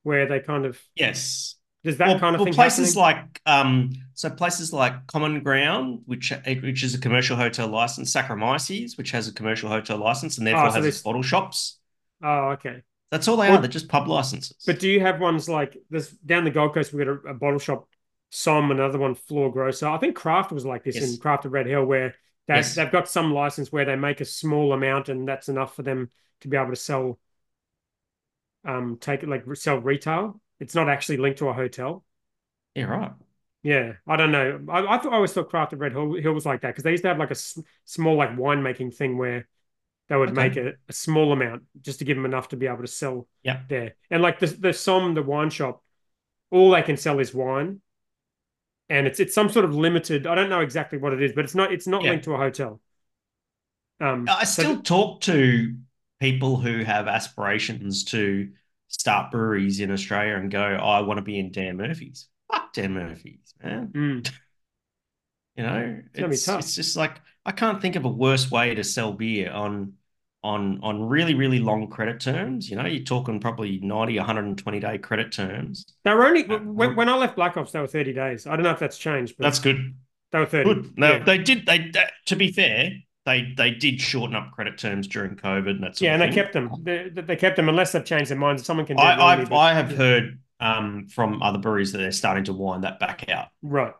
where they kind of Yes. Does that well, kind of well, thing places happening? like um so places like Common Ground, which which is a commercial hotel license, Saccharomyces, which has a commercial hotel license and therefore Oh, so has there's- its bottle shops. Oh, okay. That's all they Well- are. They're just pub licenses. But do you have ones like this down the Gold Coast? We've got a, a bottle shop, Som, another one, Floor Grosser. I think Craft was like this Yes. in Craft of Red Hill, where Yes. they've got some license where they make a small amount, and that's enough for them to be able to sell, um, take it like sell retail. It's not actually linked to a hotel. yeah, right. Yeah, I don't know. I, I thought I always thought Craft Red Hill, Hill was like that because they used to have like a s- small like winemaking thing where they would Okay. make a, a small amount just to give them enough to be able to sell Yep. there. And like the the Som, the wine shop, all they can sell is wine, and it's it's some sort of limited. I don't know exactly what it is, but it's not it's not Yeah. linked to a hotel. Um, I still th- talk to people who have aspirations to start breweries in Australia and go, oh, I want to be in Dan Murphy's. Fuck Dan Murphy's, man. mm, You know, gonna it's it's just like I can't think of a worse way to sell beer on on on really really long credit terms. You know, you're talking probably 90, 120 day credit terms. they were only Uh, when, when I left Black Hops, they were thirty days. I don't know if that's changed, but That's good. they were thirty. Good. No, yeah. they did. They to be fair, they they did shorten up credit terms during COVID and that's Yeah, of and they kept them. They, they kept them unless they've changed their minds. Someone can. I, I've but- I have yeah. heard um, from other breweries that they're starting to wind that back out. right.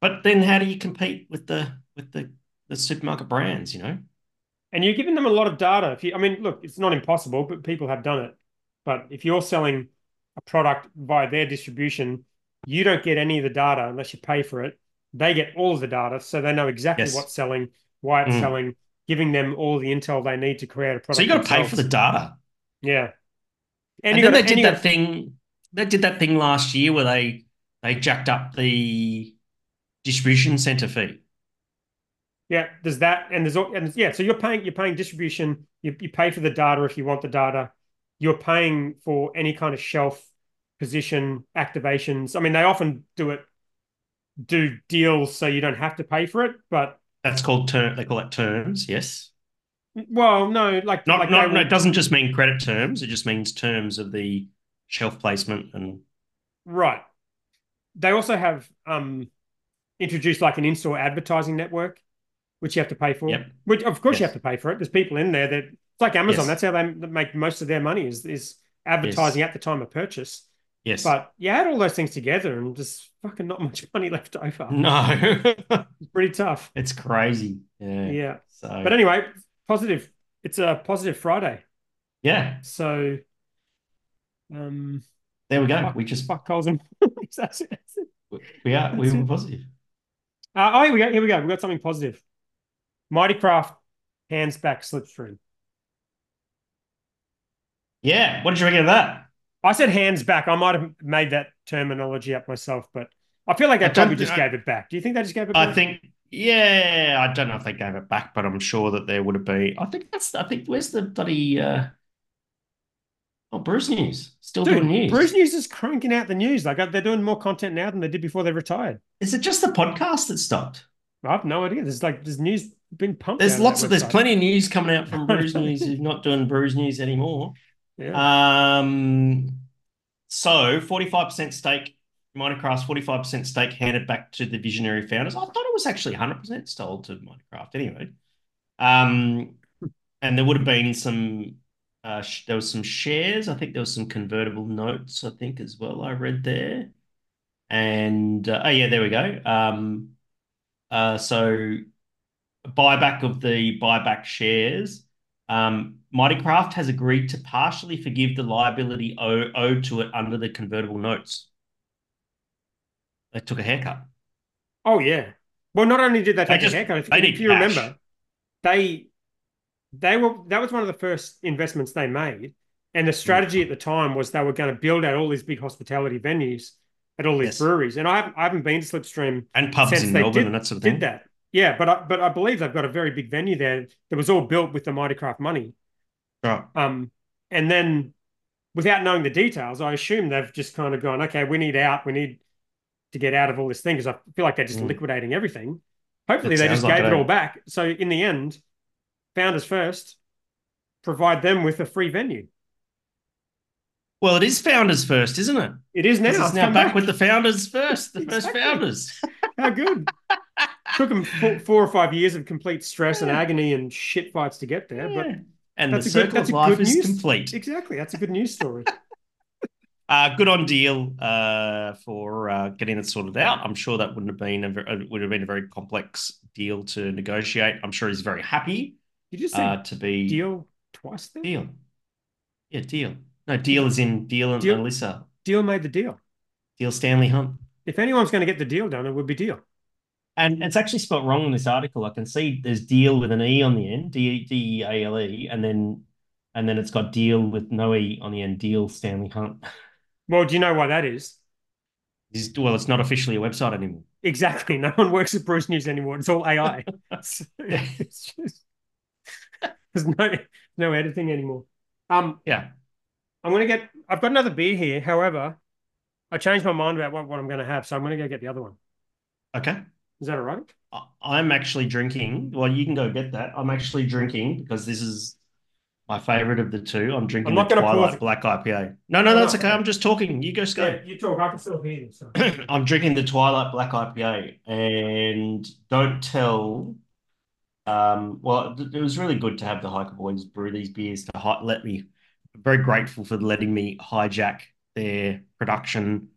But then, how do you compete with the with the the supermarket brands? You know, And you're giving them a lot of data. If you, I mean, look, it's not impossible, but people have done it. But if you're selling a product via their distribution, you don't get any of the data unless you pay for it. They get all of the data, so they know exactly Yes. what's selling, why it's Mm. selling, giving them all the intel they need to create a product. so you got to pay for the data. yeah. And, you then gotta- they did that gotta- thing. They did that thing last year where they they jacked up the distribution center fee. Yeah, there's that, and there's all, and yeah. So you're paying, you're paying distribution. You you pay for the data if you want the data. You're paying for any kind of shelf position activations. I mean, they often do it, do deals so you don't have to pay for it. But That's called term. They call it terms. Yes. well, no, like Not like not. no, it doesn't just mean credit terms. It just means terms of the shelf placement and right. They also have um introduced like an in-store advertising network, which you have to pay for. Yep. Which of course you have to pay for it. There's people in there that it's like Amazon. Yes. That's how they make most of their money is is advertising at the time of purchase. yes. But you add all those things together and just fucking not much [LAUGHS] money left over. no, [LAUGHS] It's pretty tough. it's crazy. Yeah. Yeah. So But anyway, positive. It's a positive Friday. yeah, So um there we go. fuck, We just fuck Coles and that's [LAUGHS] it. That's it. we are we were positive. Uh, oh, here we go. Here we go. We've got something positive. Mighty Craft hands back slipstream. Yeah. What did you reckon of that? I said hands back. I might have made that terminology up myself, but I feel like don't- probably just I- gave it back. Do you think they just gave it back? I think. Yeah, I don't know if they gave it back, but I'm sure that there would have been. I think that's. I think where's the bloody. Uh... Oh, Brews News still Dude, doing news. Brews News is cranking out the news. Like uh, they're doing more content now than they did before they retired. Is it just the podcast that stopped? I have no idea. There's like there's news been pumped. There's lots of. There's plenty of news coming out from [LAUGHS] Brews News. Who's not doing Brews News anymore. Yeah. Um, so 45% stake, Mighty Craft's 45% stake handed back to the visionary founders. I thought it was actually 100% sold to Minecraft anyway. Um, and there would have been some, uh, sh- there was some shares. I think there was some convertible notes, I think, as well. I read there. And, uh, oh, yeah, there we go. Um, uh, so buyback of the buyback shares Um, Mighty Craft has agreed to partially forgive the liability owed to it under the convertible notes. They took a haircut. Oh yeah. Well, not only did they They take just- a haircut, if, they if you cash. remember, they they were that was one of the first investments they made, and the strategy at the time was they were going to build out all these big hospitality venues at all these Yes. breweries. And I haven't I haven't been to Slipstream And pubs in they Melbourne did, and that sort of thing. did that. Yeah, but I, but I believe they've got a very big venue there that was all built with the Mighty Craft money. Right. Um, and then without knowing the details, I assume they've just kind of gone, okay, we need out, we need to get out of all this thing because I feel like they're just Mm. liquidating everything. Hopefully, It they just like gave it all back. So in the end, founders first, provide them with a free venue. Well, it is founders first, isn't it? It is now. It's now come back, with the founders [LAUGHS] first, the first founders. How good. [LAUGHS] Took them four, four or five years of complete stress and agony and shit fights to get there, but Yeah. And the that's a circle good, that's of a life is news. complete. Exactly, that's a good news story. [LAUGHS] Uh, good on deal uh, for uh, getting it sorted out. I'm sure that wouldn't have been a, ver- uh, would have been a very complex deal to negotiate. I'm sure he's very happy Did you say uh, to be deal twice there? deal. Yeah, deal. No, deal is in deal and Deal- Alyssa. Deal made the deal. Deal Stanley Hunt. If anyone's going to get the deal done, it would be deal. And it's actually spelt wrong in this article. I can see there's deal with an e on the end, D D E A L E, and then and then it's got deal with no e on the end. Deal Stanley Hunt. Well, do you know why that is? Is well, it's not officially a website anymore. Exactly. No one works at Brews News anymore. It's all AI. [LAUGHS] It's just, there's no no editing anymore. Um, Yeah. I'm gonna get. I've got another beer here. However, I changed my mind about what, what I'm going to have, so I'm going to go get the other one. Okay. Is that all right? I'm actually drinking. Well, you can go get that. I'm actually drinking because this is my favorite of the two. I'm drinking I'm not the Twilight pause. Black IPA. No, no, No, that's okay. I'm just talking. You go, Yeah, you talk. I can still hear you. So. [CLEARS THROAT] I'm drinking the Twilight Black IPA, and don't tell. Um, well, it it was really good to have the Hiker Boys brew these beers to hi- let me. Very grateful for letting me hijack their production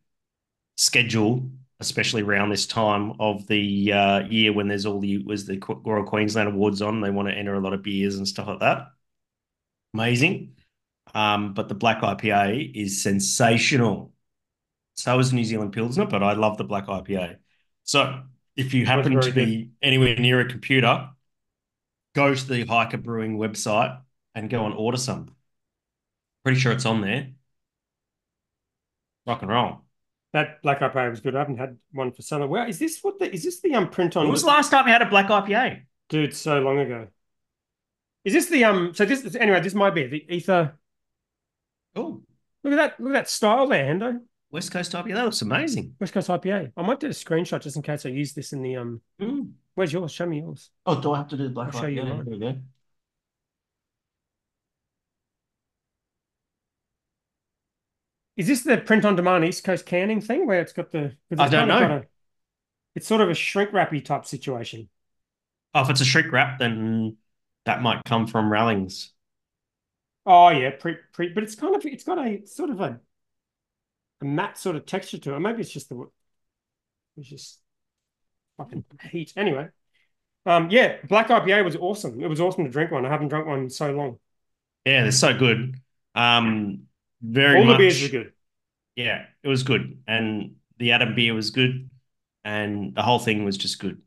schedule, especially around this time of the uh, year when there's all the was the Royal Queensland Awards on. They want to enter a lot of beers and stuff like that. Amazing. Um, but the Black IPA is sensational. So is New Zealand Pilsner, but I love the Black IPA. So if you happen to be anywhere near a computer, go to the Hiker Brewing website and go and order some. Pretty sure it's on there. Rock and roll. That black IPA was good. I haven't had one for summer. Well, is this what the is this the um print on? When was the last time you had a Black IPA? Dude, so long ago. Is this the um? So this anyway. This might be the ether. Oh, Look at that! Look at that style there, Hendo. West Coast IPA. That looks amazing. West Coast IPA. I might do a screenshot just in case I use this in the um. Mm. Where's yours? Show me yours. Oh, do I have to do the Black I'll show you IPA? mine. There we go. Is this the print on demand East Coast canning thing where it's got the? I don't know. a- it's sort of a shrink wrappy type situation. Oh, if it's a shrink wrap, then that might come from Rallings. Oh yeah, pre pre, but it's kind of it's got a sort of a a matte sort of texture to it. Maybe it's just the it's just fucking heat. Anyway, um, yeah, black IPA was awesome. It was awesome to drink one. I haven't drunk one in so long. Yeah, they're so good. Um, very All the much. beers were good. Yeah, it was good, and the Adam beer was good, and the whole thing was just good.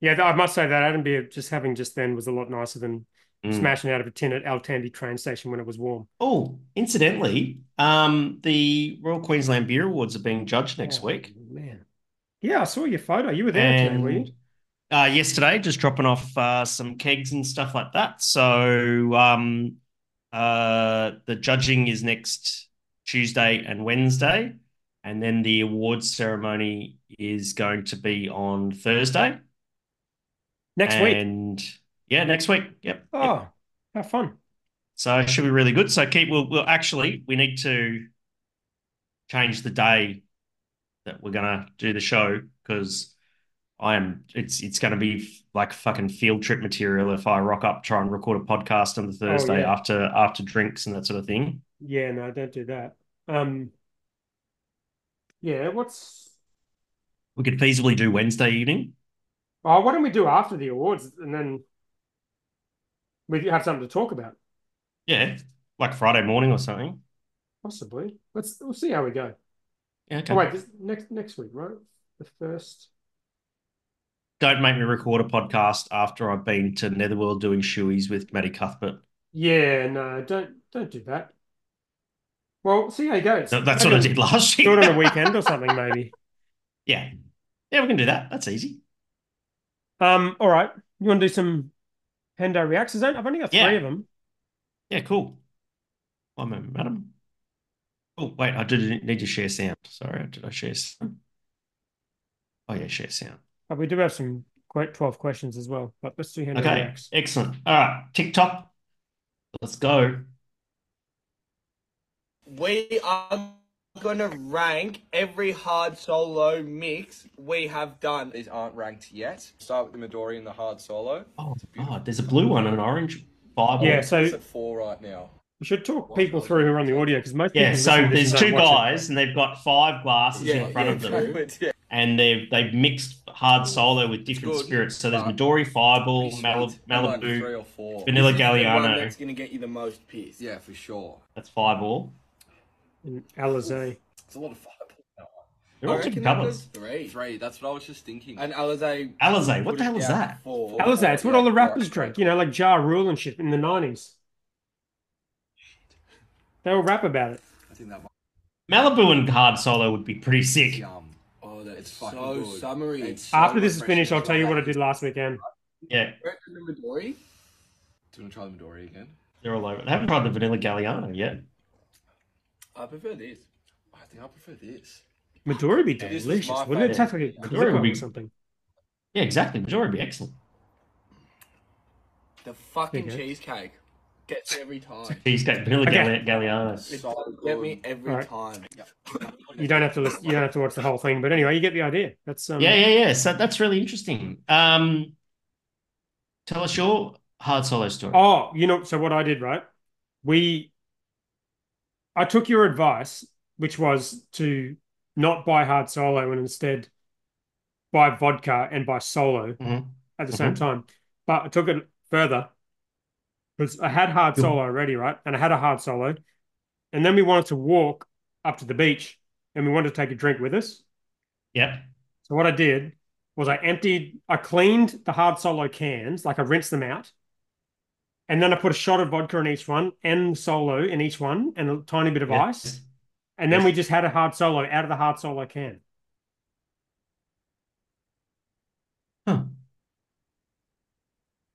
Yeah, I must say that Adam beer just having just then was a lot nicer than Mm. smashing out of a tin at Altandi train station when it was warm. Oh, incidentally, um, the Royal Queensland Beer Awards are being judged next Oh, week, man. Yeah, I saw your photo. You were there today, were you? uh, yesterday, just dropping off uh, some kegs and stuff like that. So, um, uh, the judging is next Tuesday and Wednesday, and then the awards ceremony is going to be on Thursday. Next week. And yeah, next week. Yep. yep. Oh, how fun. So it should be really good. So keep we'll, we'll actually we need to change the day that we're gonna do the show because I am it's it's gonna be like fucking field trip material if I rock up try and record a podcast on the Thursday yeah. after after drinks and that sort of thing. Yeah, no, don't do that. Um, yeah, what's We could feasibly do Wednesday evening. oh, why don't we do after the awards and then We have something to talk about, Yeah, like Friday morning or something. possibly. Let's we'll see how we go. Yeah, okay. Oh wait, this, next next week, right? The first. Don't make me record a podcast after I've been to Netherworld doing shoeies with Matty Cuthbert. Yeah, no, don't don't do that. Well, see how it goes. So that's what I did last year. Do it on a [LAUGHS] weekend or something, maybe. Yeah. Yeah, we can do that. That's easy. Um, all right. You want to do some Hendo reacts? I've only got three Yeah. of them. Yeah, cool. One moment, madam. Oh, wait, I did need to share sound. Sorry, did I share sound? Oh, yeah, share sound. But we do have some quite 12 questions as well. But let's do Hendo Okay, reacts. excellent. All right, TikTok. Let's go. We are going to rank every hard solo mix we have done. These aren't ranked yet. Start with the Midori and the hard solo. Oh, oh, there's a blue one and an orange fireball. Yeah, so It's at four right now. we should talk people through who are on the audio because most Yeah, people so listening to this there's two watch it. guys and they've got five glasses in front of them. true. Yeah. And they've they've mixed hard solo with different spirits. So there's but Midori, Fireball, Pretty Mal- sweet. I like Malibu, three or four. Vanilla This is the one Galliano. that's going to get you the most pissed. Yeah, for sure. That's Fireball. And Alizé. It's a lot of fireball. They're I all reckon different colours. three. Three. That's what I was just thinking. And Alizé. Alizé, what the hell is that? Four. Alizé, it's what all the rappers drink, you know, like Ja Rule and shit in the 90s. They all rap about it. I think that might Malibu and hard solo would be pretty sick. yum. That's It's fucking so good. summery. It's so After this is finished, I'll tell you what I did last weekend. Yeah, Reckon the Midori? Do you want to try the Midori again? they're all over. They haven't tried the Vanilla Galliano yet. I prefer this. I think I prefer this. Midori would be delicious, wouldn't it? Taste like a Midori clip would or be- something. Yeah, exactly. Midori would be excellent. The fucking There you go. cheesecake gets me every time. Cheesecake Vanilla Okay. Galli- Galliano. It's So get me every Alright. time. [LAUGHS] You don't have to listen, you don't have to watch the whole thing, but anyway, you get the idea. That's um, Yeah, yeah, yeah. So that's really interesting. Um, tell us your hard solo story. Oh, you know, so what I did, right? We, I took your advice, which was to not buy hard solo and instead buy vodka and buy solo Mhm. at the same time. But I took it further because I had hard solo already, right? And I had a hard solo. And then we wanted to walk up to the beach and we wanted to take a drink with us. Yep. So what I did was I emptied, I cleaned the hard solo cans, like I rinsed them out. And then I put a shot of vodka in each one and solo in each one and a tiny bit of Yeah. ice. And then Yes. we just had a hard solo out of the hard solo can. Huh.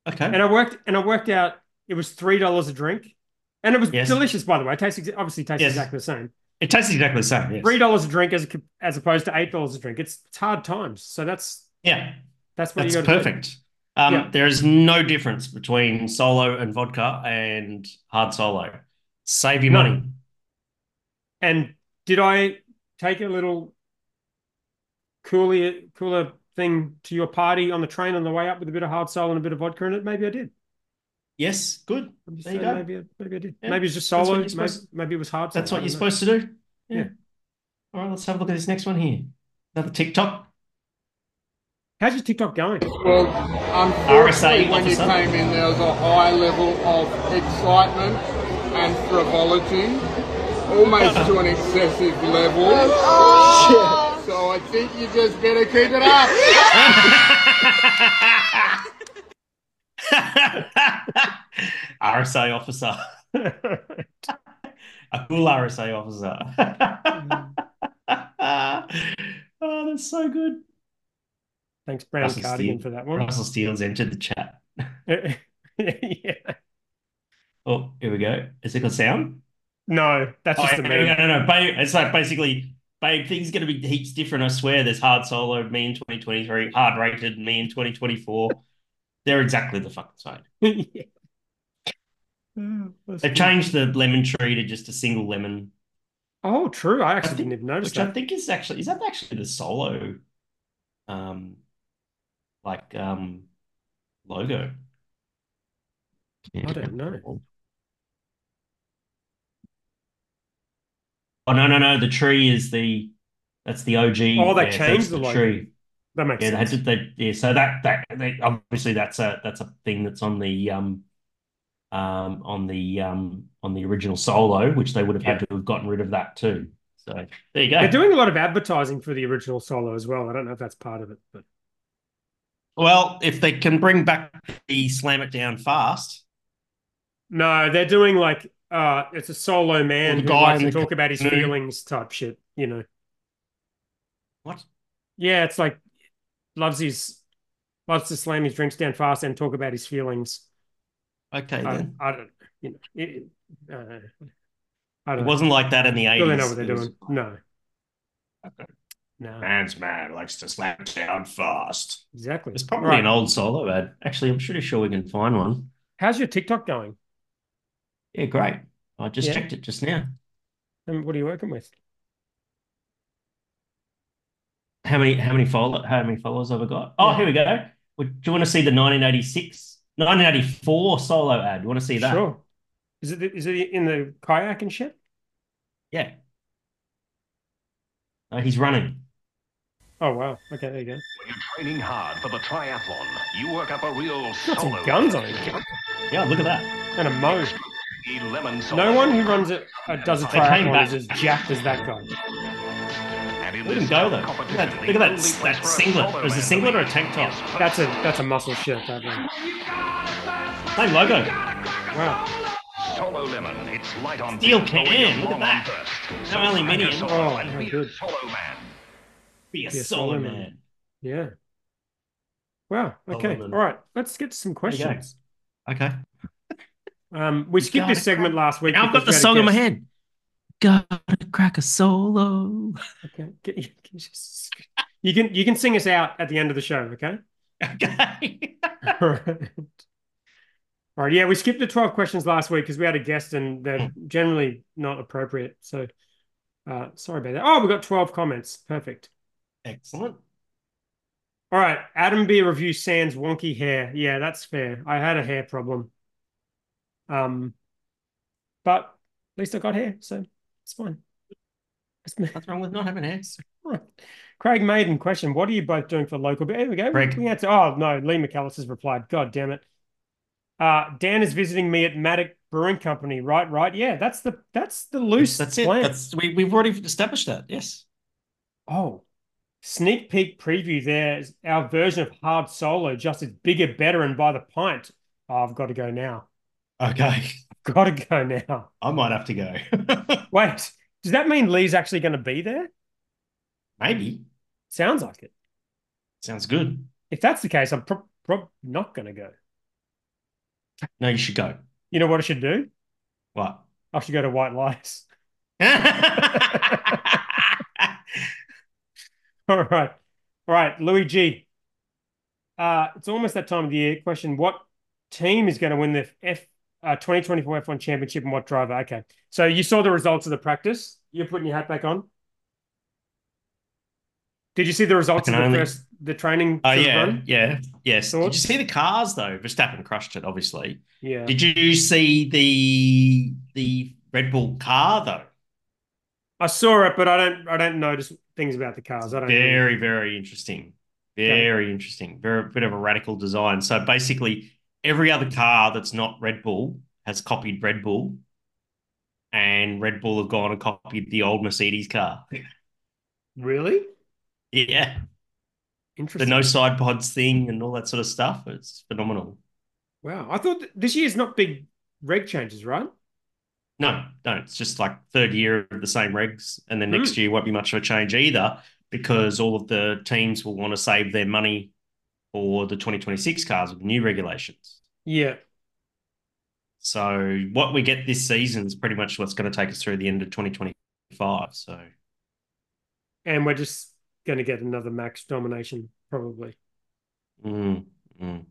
Okay. And I worked and I worked out it was three dollars a drink. And it was Yes. delicious, by the way. It tastes obviously tastes Yes. exactly the same. It tastes exactly the same. Yes. Three dollars a drink as as opposed to eight dollars a drink. It's, it's hard times. So that's Yeah. that's what That's you got perfect. Um, Yeah. There is no difference between solo and vodka and hard solo. Save your No. money. And did I take a little cooler cooler thing to your party on the train on the way up with a bit of hard solo and a bit of vodka in it? Maybe I did. Yes, good. There you go. maybe I, maybe I did. Yeah, Maybe it's just that's solo. Maybe, supposed- maybe it was hard. That's what you're know. supposed to do. Yeah. All right, let's have a look at this next one here. Another TikTok. How's your TikTok going? Well, unfortunately, RSA when you officer. came in, there was a high level of excitement and frivolity, almost uh-huh. to an excessive level. Oh. So I think you just better keep it up. [LAUGHS] [LAUGHS] RSA officer. [LAUGHS] A cool RSA officer. [LAUGHS] oh, that's so good. Thanks, Brown Russell Cardigan, Steele. for that one. Russell Steele's entered the chat. yeah. Oh, here we go. Is it got sound? No, that's Oh, just a no, meme. no, no, no. It's like basically, babe, things are going to be heaps different. I swear. There's hard solo, me in 2023, hard rated, me in 2024. They're exactly the fucking same. [LAUGHS] yeah. They've good. changed the lemon tree to just a single lemon, Oh, true. I actually think- didn't even notice which I think is actually is that actually the solo, um, like um, logo. I don't know. Oh no no no! The tree is the that's the OG. Oh, they yeah, changed it's the tree. That makes Yeah, sense. did. They, yeah, so that that they, obviously that's a that's a thing that's on the um um, on the um, on the original Solo, which they would have had to have gotten rid of that too. So there you go. They're doing a lot of advertising for the original Solo as well. I don't know if that's part of it, but Well, if they can bring back the slam it down fast, no, they're doing like uh, it's a solo man the who guy likes to talk about his feelings type shit. You know, what? yeah, it's like loves his loves to slam his drinks down fast and talk about his feelings. Okay, I, then. I don't, you know, it, uh, I don't It know. wasn't like that in the Really eighties. know what they're doing. No, no, Man's man likes to slam down fast. exactly. It's probably Right. an old solo ad. Actually, I'm pretty sure we can find one. How's your TikTok going? Yeah, great. I just Yeah. checked it just now. And what are you working with? How many how many follow how many followers have I got? Oh, Yeah. here we go. Would- Do you want to see the 1986, 1984 solo ad? You want to see that? Sure. Is it is it in the kayak and shit? Yeah. Uh, he's running. Oh wow. Okay, there you go. When you're training hard for the triathlon, you work up a real Got solo. some guns on him. Yeah, look at that. And a mo. Lemon No one who runs it uh, does a triathlon is as jacked as that guy. And in Look at him go though. Look at that, look at that, that singlet. solo Is it a singlet or a tank top? That's a that's a muscle shirt. That one. Same logo. Wow. Solo lemon. It's light on Steel feel, but can, when you're look at that. No aluminium. crack a Oh, how good. Be a Be a solo solo man. man. Yeah. Wow. Okay. Solo. All right. Let's get to some There you go. questions. Okay. Um, we skipped this segment last week. I've got the because we had a song in my head. Gotta crack a solo. Okay. You can, just- you can you can sing us out at the end of the show. Okay. Okay. [LAUGHS] All right. All right. Yeah, we skipped the 12 questions last week because we had a guest and they're generally not appropriate. So uh, sorry about that. Oh, we got 12 comments. Perfect. Excellent. All right. Adam B review sans wonky hair. Yeah, that's fair. I had a hair problem. Um, but at least I got hair, so it's fine. It's- What's wrong with not having hair? Right. Craig Maiden question: What are you both doing for local? But Here we go. Craig. We answer. Oh no, Lee McAllister's replied. God damn it. Uh, Dan is visiting me at Maddock Brewing Company. Right, right. Yeah, that's the that's the loose That's it. plan. That's we we've already established that. Yes. Oh, sneak peek preview. There's our version of Hard Solo, just as bigger, better, and by the pint. Oh, I've got to go now. Okay. [LAUGHS] Got to go now. I might have to go. [LAUGHS] Wait, does that mean Lee's actually going to be there? Maybe. Sounds like it. Sounds good. If that's the case, I'm pro- prob not going to go. No, you should go. You know what I should do? What? I should go to White Lies. [LAUGHS] All right. All right, Louis G. Uh, it's almost that time of the year. Question What team is going to win the F uh, 2024 F1 Championship and what driver? Okay. So you saw the results of the practice. You're putting your hat back on. Did you see the results of the only- first, the training? Oh of yeah, run? yeah, yes. Did you see the cars though? Verstappen crushed it, obviously. Yeah. Did you see the the Red Bull car though? I saw it, but I don't. I don't notice things about the cars. I don't. Very, very interesting. Very interesting. Very bit of a radical design. So basically, every other car that's not Red Bull has copied Red Bull, and Red Bull have gone and copied the old Mercedes car. [LAUGHS] Really Yeah, Interesting. the no side pods thing and all that sort of stuff. It's phenomenal. Wow, I thought th- this year's not big reg changes, right? No, no, it's just like third year of the same regs, and then next hmm. year won't be much of a change either because all of the teams will want to save their money for the 2026 cars with the new regulations. Yeah. So what we get this season is pretty much what's going to take us through the end of 2025. So And we're just going to get another max domination, probably. mm, mm.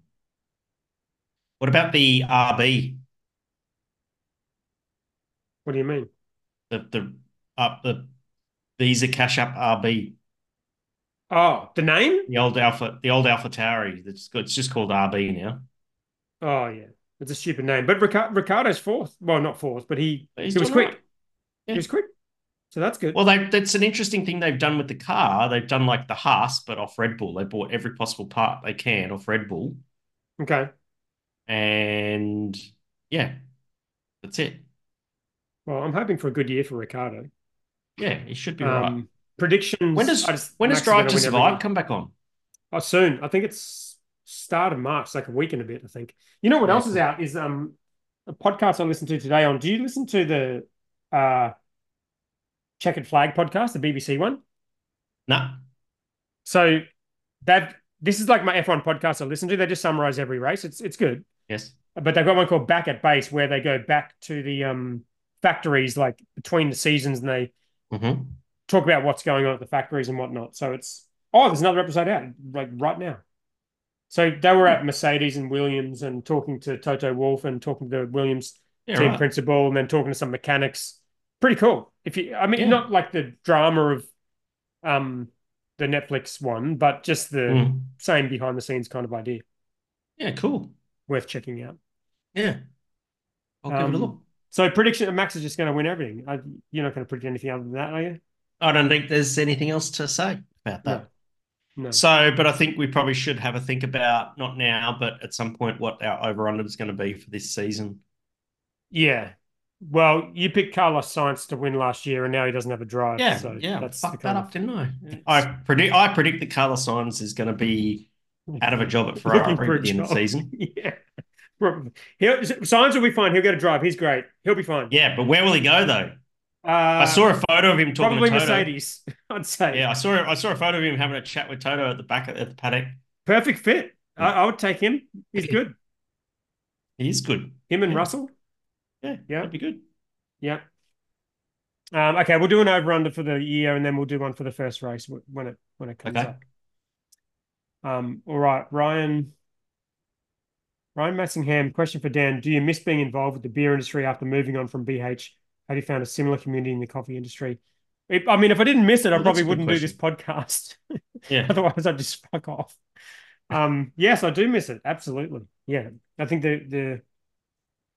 what about the RB? What do you mean? The the up the Visa Cash App RB, Oh, the name? the old Alpha, the old Alpha Tauri. It's it's just called RB now. Oh, yeah. It's a stupid name. But Rica- Ricciardo's fourth. Well, not fourth, but he, he was quick. right. He was quick. So that's good. Well, they, that's an interesting thing they've done with the car. They've done like the Haas, but off Red Bull. They bought every possible part they can off Red Bull, okay. and Yeah, that's it. Well, I'm hoping for a good year for Ricardo. Yeah, he should be um, right. Predictions. When does just- when does Drive to Survive come back on? Oh, soon. I think it's start of March, like a week and a bit. I think. You know what Yeah, else is out? Is um a podcast I listened to today on. Do you listen to the uh Checkered Flag podcast, the BBC one? No. So that this is like my F1 podcast I listen to. They just summarize every race. It's it's good. Yes. But they've got one called Back at Base where they go back to the um factories like between the seasons and they Mm-hmm. Talk about what's going on at the factories and whatnot. So it's oh, there's another episode out like right now. So they were at Mercedes and Williams and talking to Toto Wolff and talking to Williams Yeah, team right. principal and then talking to some mechanics. Pretty cool. If you, I mean, Yeah. not like the drama of um the Netflix one, but just the Mm. same behind the scenes kind of idea. Yeah, cool. Worth checking out. Yeah. I'll give it a Um, look. So prediction, Max is just going to win everything. I, you're not going to predict anything other than that, are you? I don't think there's anything else to say about that. No. So, but I think we probably should have a think about not now, but at some point, what our over under is going to be for this season. Yeah. Well, you picked Carlos Sainz to win last year, and now he doesn't have a drive. Yeah, so yeah, that's fucked the that kind up, didn't I? I predict I predict that Carlos Sainz is going to be out of a job at [LAUGHS] Ferrari at the end of the season. [LAUGHS] yeah. Probably. He'll, Sainz will be fine. He'll get a drive. He's great. He'll be fine. Yeah, but where will he go though? Uh, I saw a photo of him talking probably to Toto. Mercedes. [LAUGHS] I'd say. Yeah, I saw I saw a photo of him having a chat with Toto at the back at the paddock. Perfect fit. I, I would take him. He's good. He is good. Him and Yeah. Russell. Yeah, Yeah. that'd be good. Yeah. Um, okay, we'll do an over under for the year, and then we'll do one for the first race when it when it comes Okay. up. Um, all right, Ryan. Ryan Massingham, question for Dan: Do you miss being involved with the beer industry after moving on from BH? Have you found a similar community in the coffee industry? If- I mean, if I didn't miss it, I Well, probably wouldn't do this podcast. [LAUGHS] Yeah. Otherwise, I'd just fuck off. Um, yes, I do miss it. Absolutely. Yeah. I think the the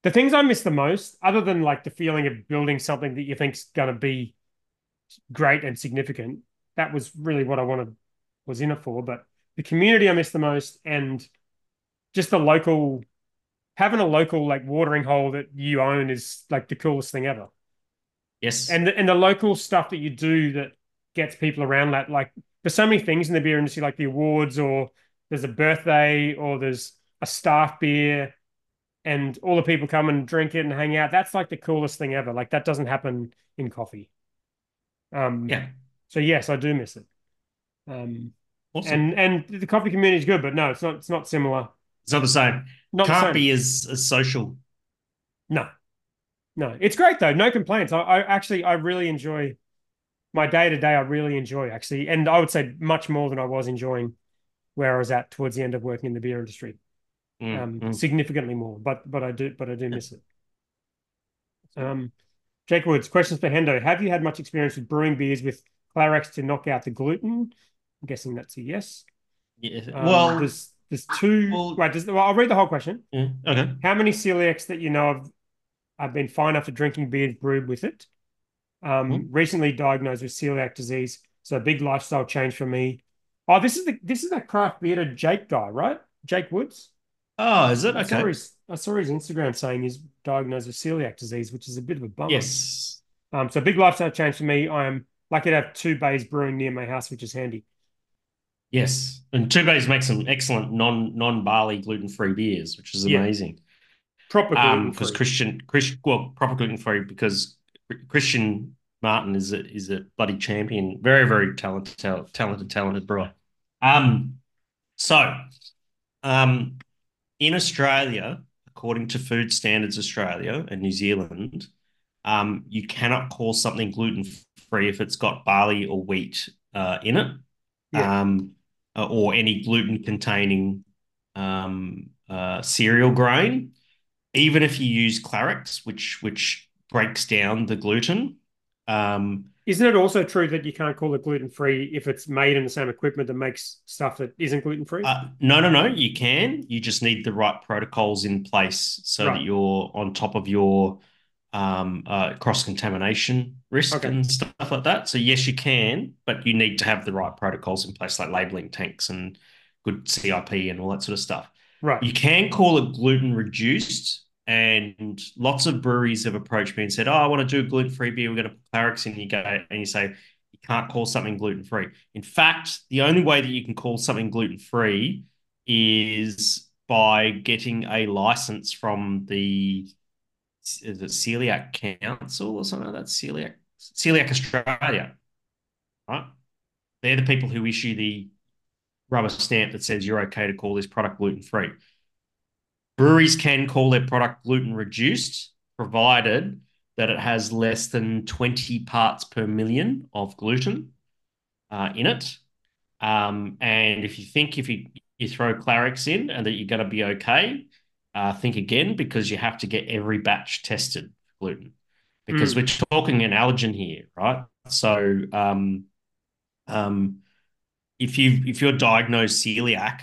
the things I miss the most, other than like the feeling of building something that you think's gonna be great and significant, that was really what I wanted was in it for. But the community I miss the most and just the local having a local like watering hole that you own is like the coolest thing ever Yes. and the, and the local stuff that you do that gets people around that like there's so many things in the beer industry like the awards or there's a birthday or there's a staff beer and all the people come and drink it and hang out that's like the coolest thing ever like that doesn't happen in coffee um yeah. so yes i do miss it um Awesome. and and the coffee community is good but no it's not it's not similar it's not the same. Not the Can't same. be as, as social. No, no, it's great though. No complaints. I, I actually, I really enjoy my day to day. I really enjoy actually, and I would say much more than I was enjoying where I was at towards the end of working in the beer industry. Mm, Um, mm. significantly more, but but I do, but I do miss it. Um, Jake Woods, questions for Hendo. Have you had much experience with brewing beers with Clarex to knock out the gluten? I'm guessing that's a yes. Yeah. Um, well, there's there's two. wait, there's, well, I'll read the whole question. yeah, okay. How many celiacs that you know of have been fine after drinking beer brewed with it? Um, Hmm. Recently diagnosed with celiac disease, so a big lifestyle change for me. Oh, this is the this is that craft beer Jake guy, right? Jake Woods. Oh, is it? I saw Okay. his I saw his Instagram saying he's diagnosed with celiac disease, which is a bit of a bummer. Yes. Um, so big lifestyle change for me. I am lucky to have two bays brewing near my house, which is handy. Yes. And Two Bays makes some excellent non non barley gluten free beers, which is amazing. Proper Um, gluten because Christian well proper gluten free because Christian Martin is a is a bloody champion, very very talented talented talented brewer. Um, so, um, in Australia, according to Food Standards Australia and New Zealand, um, you cannot call something gluten free if it's got barley or wheat uh, in it, Yeah. um, uh, or any gluten containing um, uh, cereal grain. Even if you use Clarex, which which breaks down the gluten, um, Isn't it also true that you can't call it gluten free if it's made in the same equipment that makes stuff that isn't gluten free? Uh, no, no, no. You can. You just need the right protocols in place so Right. that you're on top of your um, uh, cross contamination risk Okay. and stuff like that. So yes, you can, but you need to have the right protocols in place, like labeling tanks and good CIP and all that sort of stuff. Right. You can call it gluten reduced, and lots of breweries have approached me and said, "Oh, I want to do a gluten-free beer. We're going to put Clarex in." You go and you say you can't call something gluten-free. In fact, the only way that you can call something gluten-free is by getting a license from the is it Celiac Council or something like that? Celiac Celiac Australia, right? They're the people who issue the rubber stamp that says you're okay to call this product gluten free. Breweries can call their product gluten reduced, provided that it has less than 20 parts per million of gluten uh, in it. Um, and if you think if you, you throw Clarex in and that you're going to be okay, uh, think again because you have to get every batch tested for gluten because mm. we're talking an allergen here, right? So, um, um, if you if you're diagnosed celiac,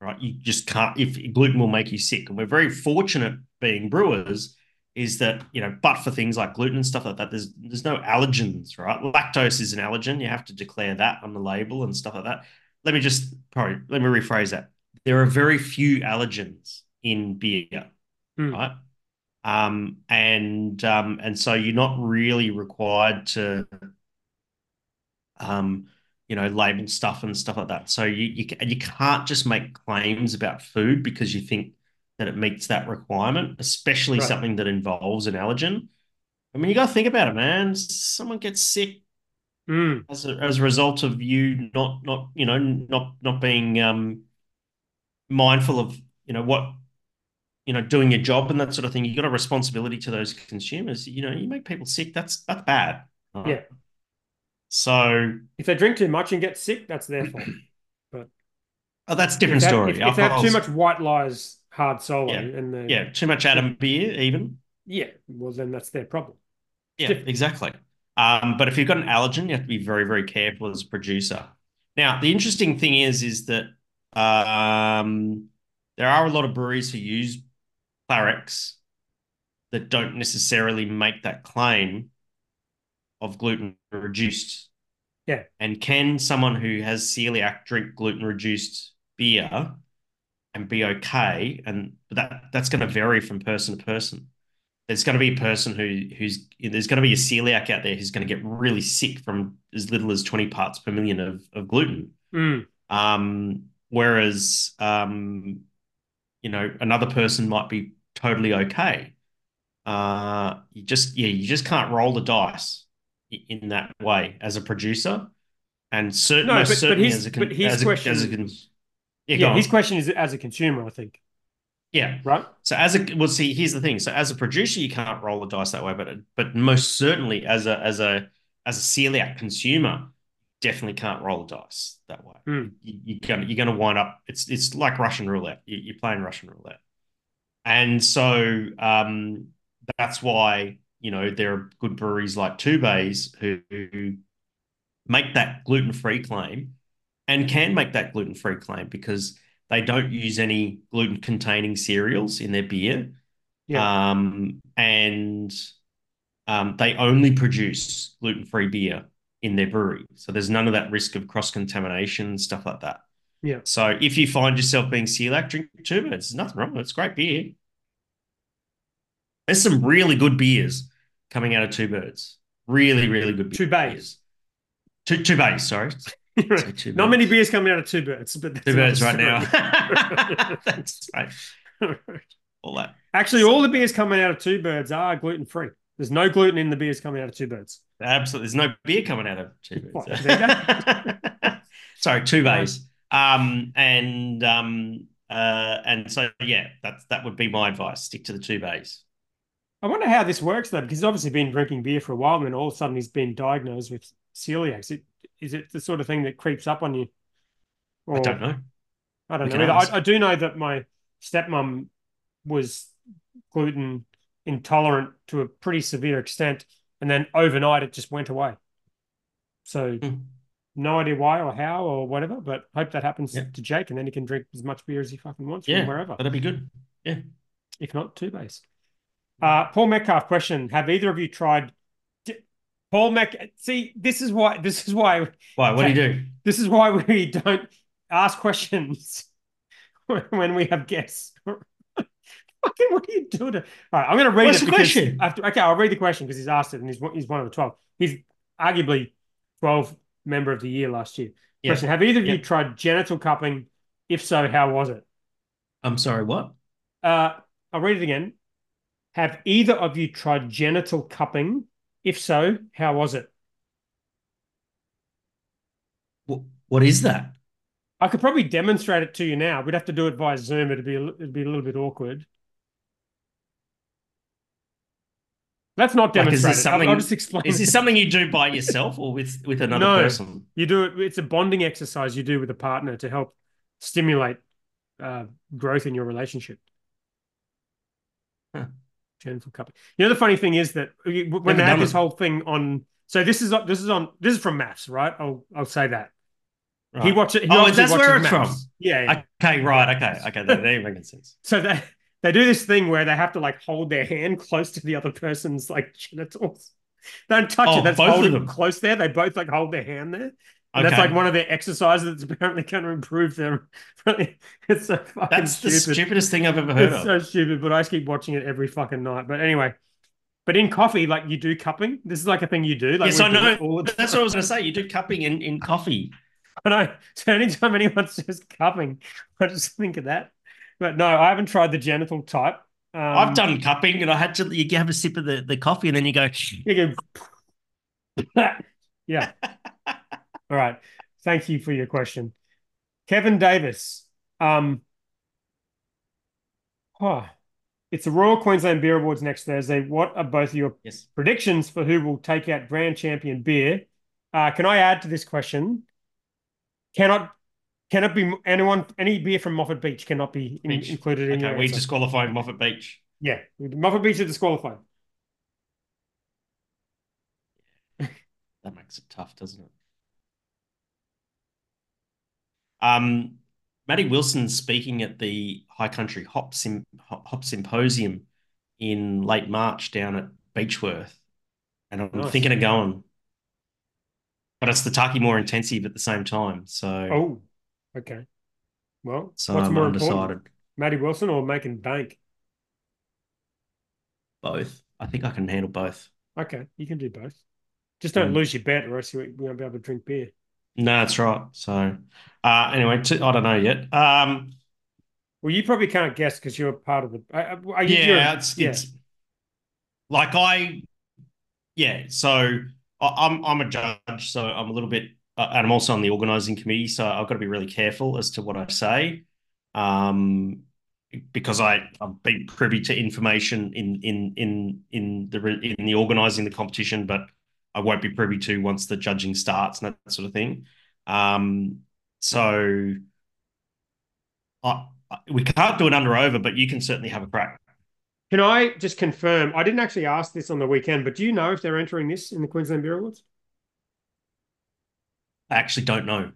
right, you just can't. If gluten will make you sick, and we're very fortunate being brewers, is that you know, but for things like gluten and stuff like that, there's there's no allergens, right? Lactose is an allergen. You have to declare that on the label and stuff like that. Let me just probably let me rephrase that. There are very few allergens in beer, mm. right? Um, and um, and so you're not really required to um, you know, label stuff and stuff like that. So you you you can't just make claims about food because you think that it meets that requirement, especially right. something that involves an allergen. I mean, you got to think about it, man. Someone gets sick mm. as a, as a result of you not not you know not not being um, mindful of you know what you know doing your job and that sort of thing. You got a responsibility to those consumers. You know, you make people sick. That's that's bad. Yeah. So if they drink too much and get sick, that's their fault. [CLEARS THROAT] But oh, that's a different story. If, if they have too much white lies hard solo yeah. and they, yeah, too much Adam beer even. Yeah, well then that's their problem. Yeah, exactly. Um, but if you've got an allergen, you have to be very, very careful as a producer. Now, the interesting thing is, is that um, there are a lot of breweries who use Clarex that don't necessarily make that claim of gluten reduced. Yeah. And can someone who has celiac drink gluten reduced beer and be okay? And that that's going to vary from person to person. There's going to be a person who who's there's going to be a celiac out there who's going to get really sick from as little as 20 parts per million of, of gluten. Mm. Um, whereas um, you know, another person might be totally okay. Uh, you just yeah, you just can't roll the dice in that way as a producer, and certainly, no, but, certainly but his, as a, but his as question, a, as a, yeah, yeah his question is as a consumer, I think. Yeah. Right. So as a well, see, here's the thing. So as a producer, you can't roll the dice that way, but but most certainly as a as a as a celiac consumer, definitely can't roll the dice that way. Mm. You, are gonna you're gonna wind up. It's it's like Russian roulette. You, are playing Russian roulette, and so um, that's why you know, there are good breweries like Two Bays who, who make that gluten free claim and can make that gluten free claim because they don't use any gluten containing cereals in their beer. Yeah. Um, and um, they only produce gluten free beer in their brewery. So there's none of that risk of cross contamination, stuff like that. Yeah. So if you find yourself being celiac, drink two birds. There's nothing wrong with it. It's great beer. There's some really good beers coming out of Two Birds. Really, really good. Two Bays. Two two Bays. Sorry. [LAUGHS] two Not many beers coming out of Two Birds, but Two Birds right now. [LAUGHS] [LAUGHS] that's right. All that. Actually, all the beers coming out of Two Birds are gluten free. There's no gluten in the beers coming out of Two Birds. Absolutely, there's no beer coming out of Two Birds. Sorry, Two Bays. Um, and um, uh, and so yeah, that's that would be my advice. Stick to the two bays. I wonder how this works though, because he's obviously been drinking beer for a while, and then all of a sudden he's been diagnosed with celiac. Is it, is it the sort of thing that creeps up on you? Or, I don't know. I don't know. I, I, do know that my stepmom was gluten intolerant to a pretty severe extent, and then overnight it just went away. So mm. no idea why or how or whatever, but hope that happens yeah. to Jake, and then he can drink as much beer as he fucking wants yeah, from wherever. That'd be good. Yeah. If not, Two Bays. Uh, Paul Metcalf question: Have either of you tried? Paul Metcalf. See, this is why. This is why. Why? What do you do? [LAUGHS] This is why we don't ask questions [LAUGHS] when we have guests. [LAUGHS] Fucking, what are you doing? To... All right, I'm going to read What's it the question? After, okay, I'll read the question because he's asked it and he's one- he's one of the twelve. He's arguably twelve member of the year last year. Yeah. Question: Have either of you tried genital cupping? If so, how was it? I'm sorry, what? Uh, I'll read it again. Have either of you tried genital cupping? If so, how was it? What, what is that? I could probably demonstrate it to you now. We'd have to do it via Zoom. It'd be a, it'd be a little bit awkward. Let's not Like, is demonstrate it. I'll- something? I'll, just explain. Is this it. something you do by yourself or with with another No. person? You do it. It's a bonding exercise you do with a partner to help stimulate uh, growth in your relationship. Huh. Genital cupping. You know, the funny thing is that when they had this whole thing on. So this is this is on this is from MAFS, right? I'll I'll say that. He Right. watches. He Oh, that's where it's MAFS. from. Yeah, yeah. Okay, right. Okay, okay. That, that makes sense. [LAUGHS] So they they do this thing where they have to like hold their hand close to the other person's like genitals. Don't touch Oh, it. That's both of holding them? close there. They both like hold their hand there. And that's like one of their exercises that's apparently going to improve them. [LAUGHS] it's so fucking That's the stupidest thing I've ever heard It's of. so stupid, but I just keep watching it every fucking night. But anyway, but in coffee, like you do cupping. This is like a thing you do. Like yes, I know. That's what I was going to say. You do cupping in, in coffee. I know. So anytime anyone [LAUGHS] says cupping, I just think of that. But no, I haven't tried the genital type. Um, I've done cupping, and I had to. You have a sip of the, the coffee, and then you go. You go, [LAUGHS] yeah. All right. Thank you for your question. Kevin Davis. Um, oh, it's the Royal Queensland Beer Awards next Thursday. What are both of your Yes. predictions for who will take out grand champion beer? Uh, can I add to this question? Cannot cannot be anyone any beer from Moffat Beach cannot be in- Beach. included in Okay, we answer. disqualified Moffat Beach. Yeah, Moffat Beach is disqualified. [LAUGHS] That makes it tough, doesn't it? Um, Matty Wilson speaking at the High Country Hop, Sym- Hop Symposium in late March down at Beechworth, and I'm Nice. thinking of going, but it's the Taki more intensive at the same time. So, Oh, okay. Well, so what's I'm more undecided. important, Matty Wilson or making bank? Both. I think I can handle both. Okay, you can do both. Just don't Mm. lose your bet, or else you won't be able to drink beer. No, that's right. So, uh, anyway, I don't know yet. Um, Well, you probably can't guess because you're part of the. uh, uh, are you- yeah, it's yeah. it's like I, yeah. So I, I'm I'm a judge, so I'm a little bit, uh, and I'm also on the organising committee, so I've got to be really careful as to what I say, um, because I I've been privy to information in in in in the in the organising the competition, but I won't be privy to once the judging starts and that sort of thing. Um, so I, we can't do it under over, but you can certainly have a crack. Can I just confirm? I didn't actually ask this on the weekend, but do you know if they're entering this in the Queensland Beer Awards? I actually don't know.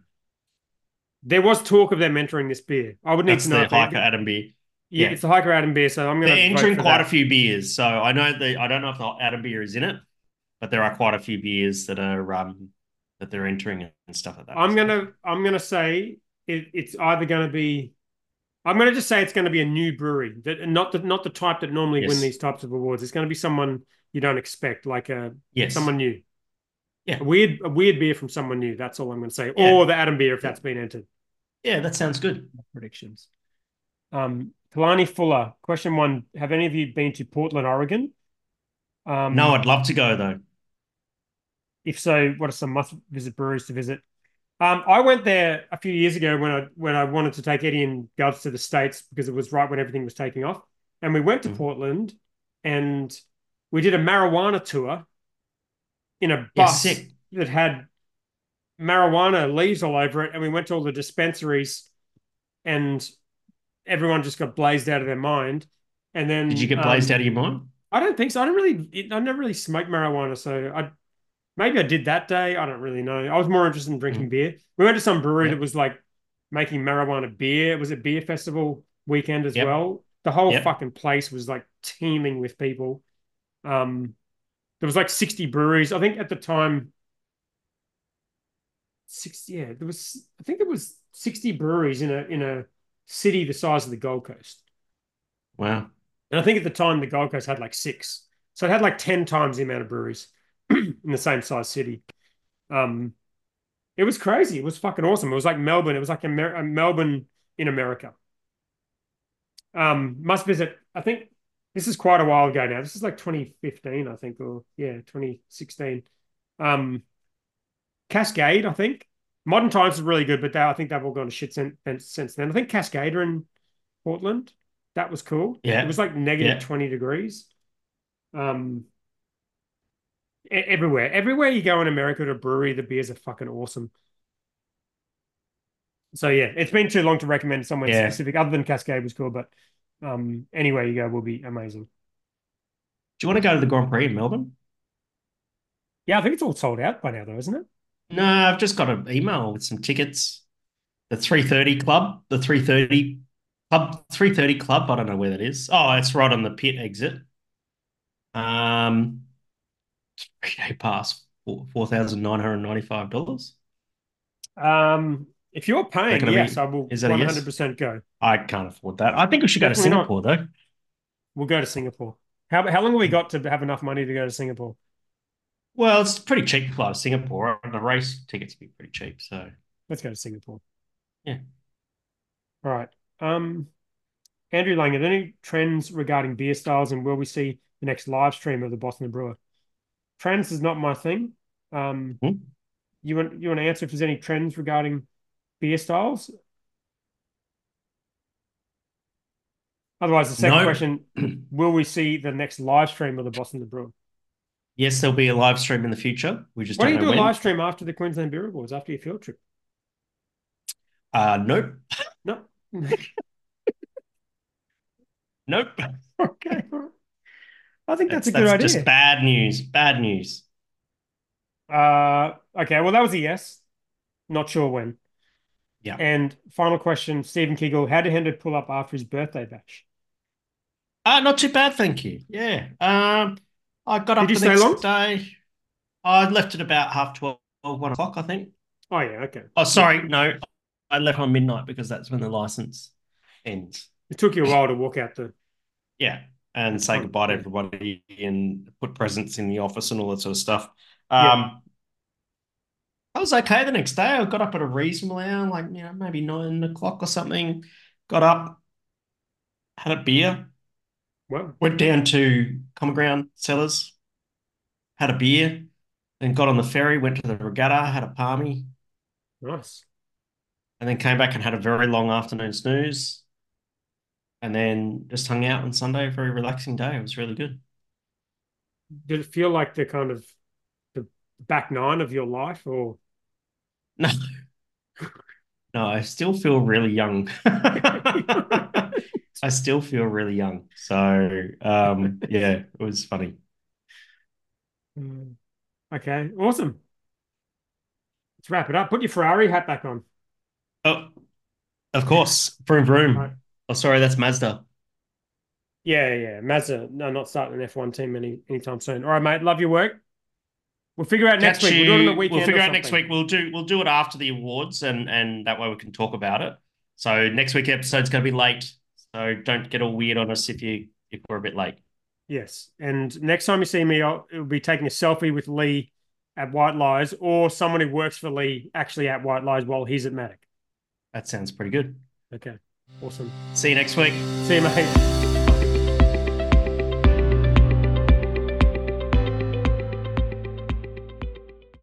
There was talk of them entering this beer. I would need That's to know. the Hiker Adam beer. Yeah, yeah. it's the Hiker Adam beer, so I'm going to. They're entering quite a few beers, so I know the I don't know if the Adam beer is in it, but there are quite a few beers that are um that they're entering and stuff like that. I'm gonna I'm gonna say it, it's either gonna be I'm gonna just say it's gonna be a new brewery that not the not the type that normally win these types of awards. It's gonna be someone you don't expect, like a Yes. someone new. Yeah. A weird a weird beer from someone new. That's all I'm gonna say. Yeah. Or the Adam beer if that's been entered. Yeah, that sounds good. Predictions. Um Kalani Fuller, question one. Have any of you been to Portland, Oregon? Um No, I'd love to go though. If so, what are some must visit breweries to visit? Um, I went there a few years ago when I when I wanted to take Eddie and Govs to the States because it was right when everything was taking off. And we went to Mhm. Portland and we did a marijuana tour in a bus that had marijuana leaves all over it. And we went to all the dispensaries and everyone just got blazed out of their mind. And then Did you get um, blazed out of your mind? I don't think so. I don't really. I never really smoked marijuana, so I maybe I did that day. I don't really know. I was more interested in drinking beer. We went to some brewery Mm. Yep. that was like making marijuana beer. It was a beer festival weekend as Yep. well. The whole Yep. fucking place was like teeming with people. Um, there was like sixty breweries. I think at the time, sixty. Yeah, there was. I think it was sixty breweries in a in a city the size of the Gold Coast. Wow. And I think at the time the Gold Coast had like six. So it had like 10 times the amount of breweries [CLEARS THROAT] in the same size city. Um, it was crazy. It was fucking awesome. It was like Melbourne. It was like Amer- uh, Melbourne in America. Um, must visit. I think this is quite a while ago now. This is like 2015, I think, or yeah, 2016. Um, Cascade, I think. Modern Times is really good, but they, I think they've all gone to shit since, since then. I think Cascade are in Portland. That was cool. Yeah. It was like negative Yeah. 20 degrees. Um, everywhere. Everywhere you go in America to a brewery, the beers are fucking awesome. So yeah, it's been too long to recommend somewhere Yeah. specific other than Cascade was cool, but um, anywhere you go will be amazing. Do you want to go to the Grand Prix in Melbourne? Yeah, I think it's all sold out by now, though, isn't it? No, I've just got an email with some tickets. The 330 Club, the 330 Club, 330 Club. I don't know where that is. Oh, it's right on the pit exit. Um, three day pass, four thousand nine hundred ninety five dollars. Um, if you're paying, gonna be- yes, I will is that a yes? 100% go. I can't afford that. I think we should go to Definitely not. Singapore though. We'll go to Singapore. How how long have we got to have enough money to go to Singapore? Well, it's pretty cheap to fly to Singapore. The race tickets be pretty cheap. So Let's go to Singapore. Yeah. All right. Um, Andrew Lang, are there any trends regarding beer styles, and will we see the next live stream of the Boss and the Brewer? Trends is not my thing. Um, Hmm? you want you want to answer if there's any trends regarding beer styles? Otherwise, the second No. question: [CLEARS THROAT] Will we see the next live stream of the Boss and the Brewer? yes, there'll be a live stream in the future. We just Why do don't you know do a when. live stream after the Queensland Beer Awards, after your field trip? Uh, nope, No. [LAUGHS] nope. [LAUGHS] okay. I think that's, That's, a good that's idea. just bad news. Bad news. Uh, okay, well, that was a yes. Not sure when. Yeah. And final question, Stephen Kegel, how did Hendo pull up after his birthday bash? Uh, not too bad, thank you. Yeah. Um, I got up Did you the stay next long? day. I left at about half 12, 1 o'clock, I think. Oh, yeah, okay. Oh, sorry. No, I left on midnight because that's when the license ends. It took you a while to walk out the. Yeah. And say goodbye to everybody and put presents in the office and all that sort of stuff. Yeah. Um, I was okay the next day. I got up at a reasonable hour, like, you know, maybe nine o'clock or something. Got up, had a beer, Well, went down to Common Ground Cellars, had a beer, then got on the ferry, went to the regatta, had a palmy, nice. and then came back and had a very long afternoon snooze, and then just hung out on Sunday. Very relaxing day. It was really good. Did it feel like the kind of the back nine of your life, or No, [LAUGHS] no, I still feel really young. [LAUGHS] I still feel really young. So, um, yeah, it was funny. Mm. okay, awesome. Let's wrap it up. Put your Ferrari hat back on. Oh, of course, vroom vroom. Right. Oh, sorry, that's Mazda. Yeah, yeah. Mazda, no, not starting an F1 team any anytime soon. All right, mate. Love your work. We'll figure out next Catch week. We'll do it on the weekend. We'll figure or out next week. We'll do we'll do it after the awards, and and that way we can talk about it. So next week episode's going to be late, so don't get all weird on us if you if we're a bit late. Yes. And next time you see me, I'll it'll be taking a selfie with Lee at White Lies or someone who works for Lee actually at White Lies while he's at Matic. That sounds pretty good. Okay. Awesome. See you next week. See you, mate.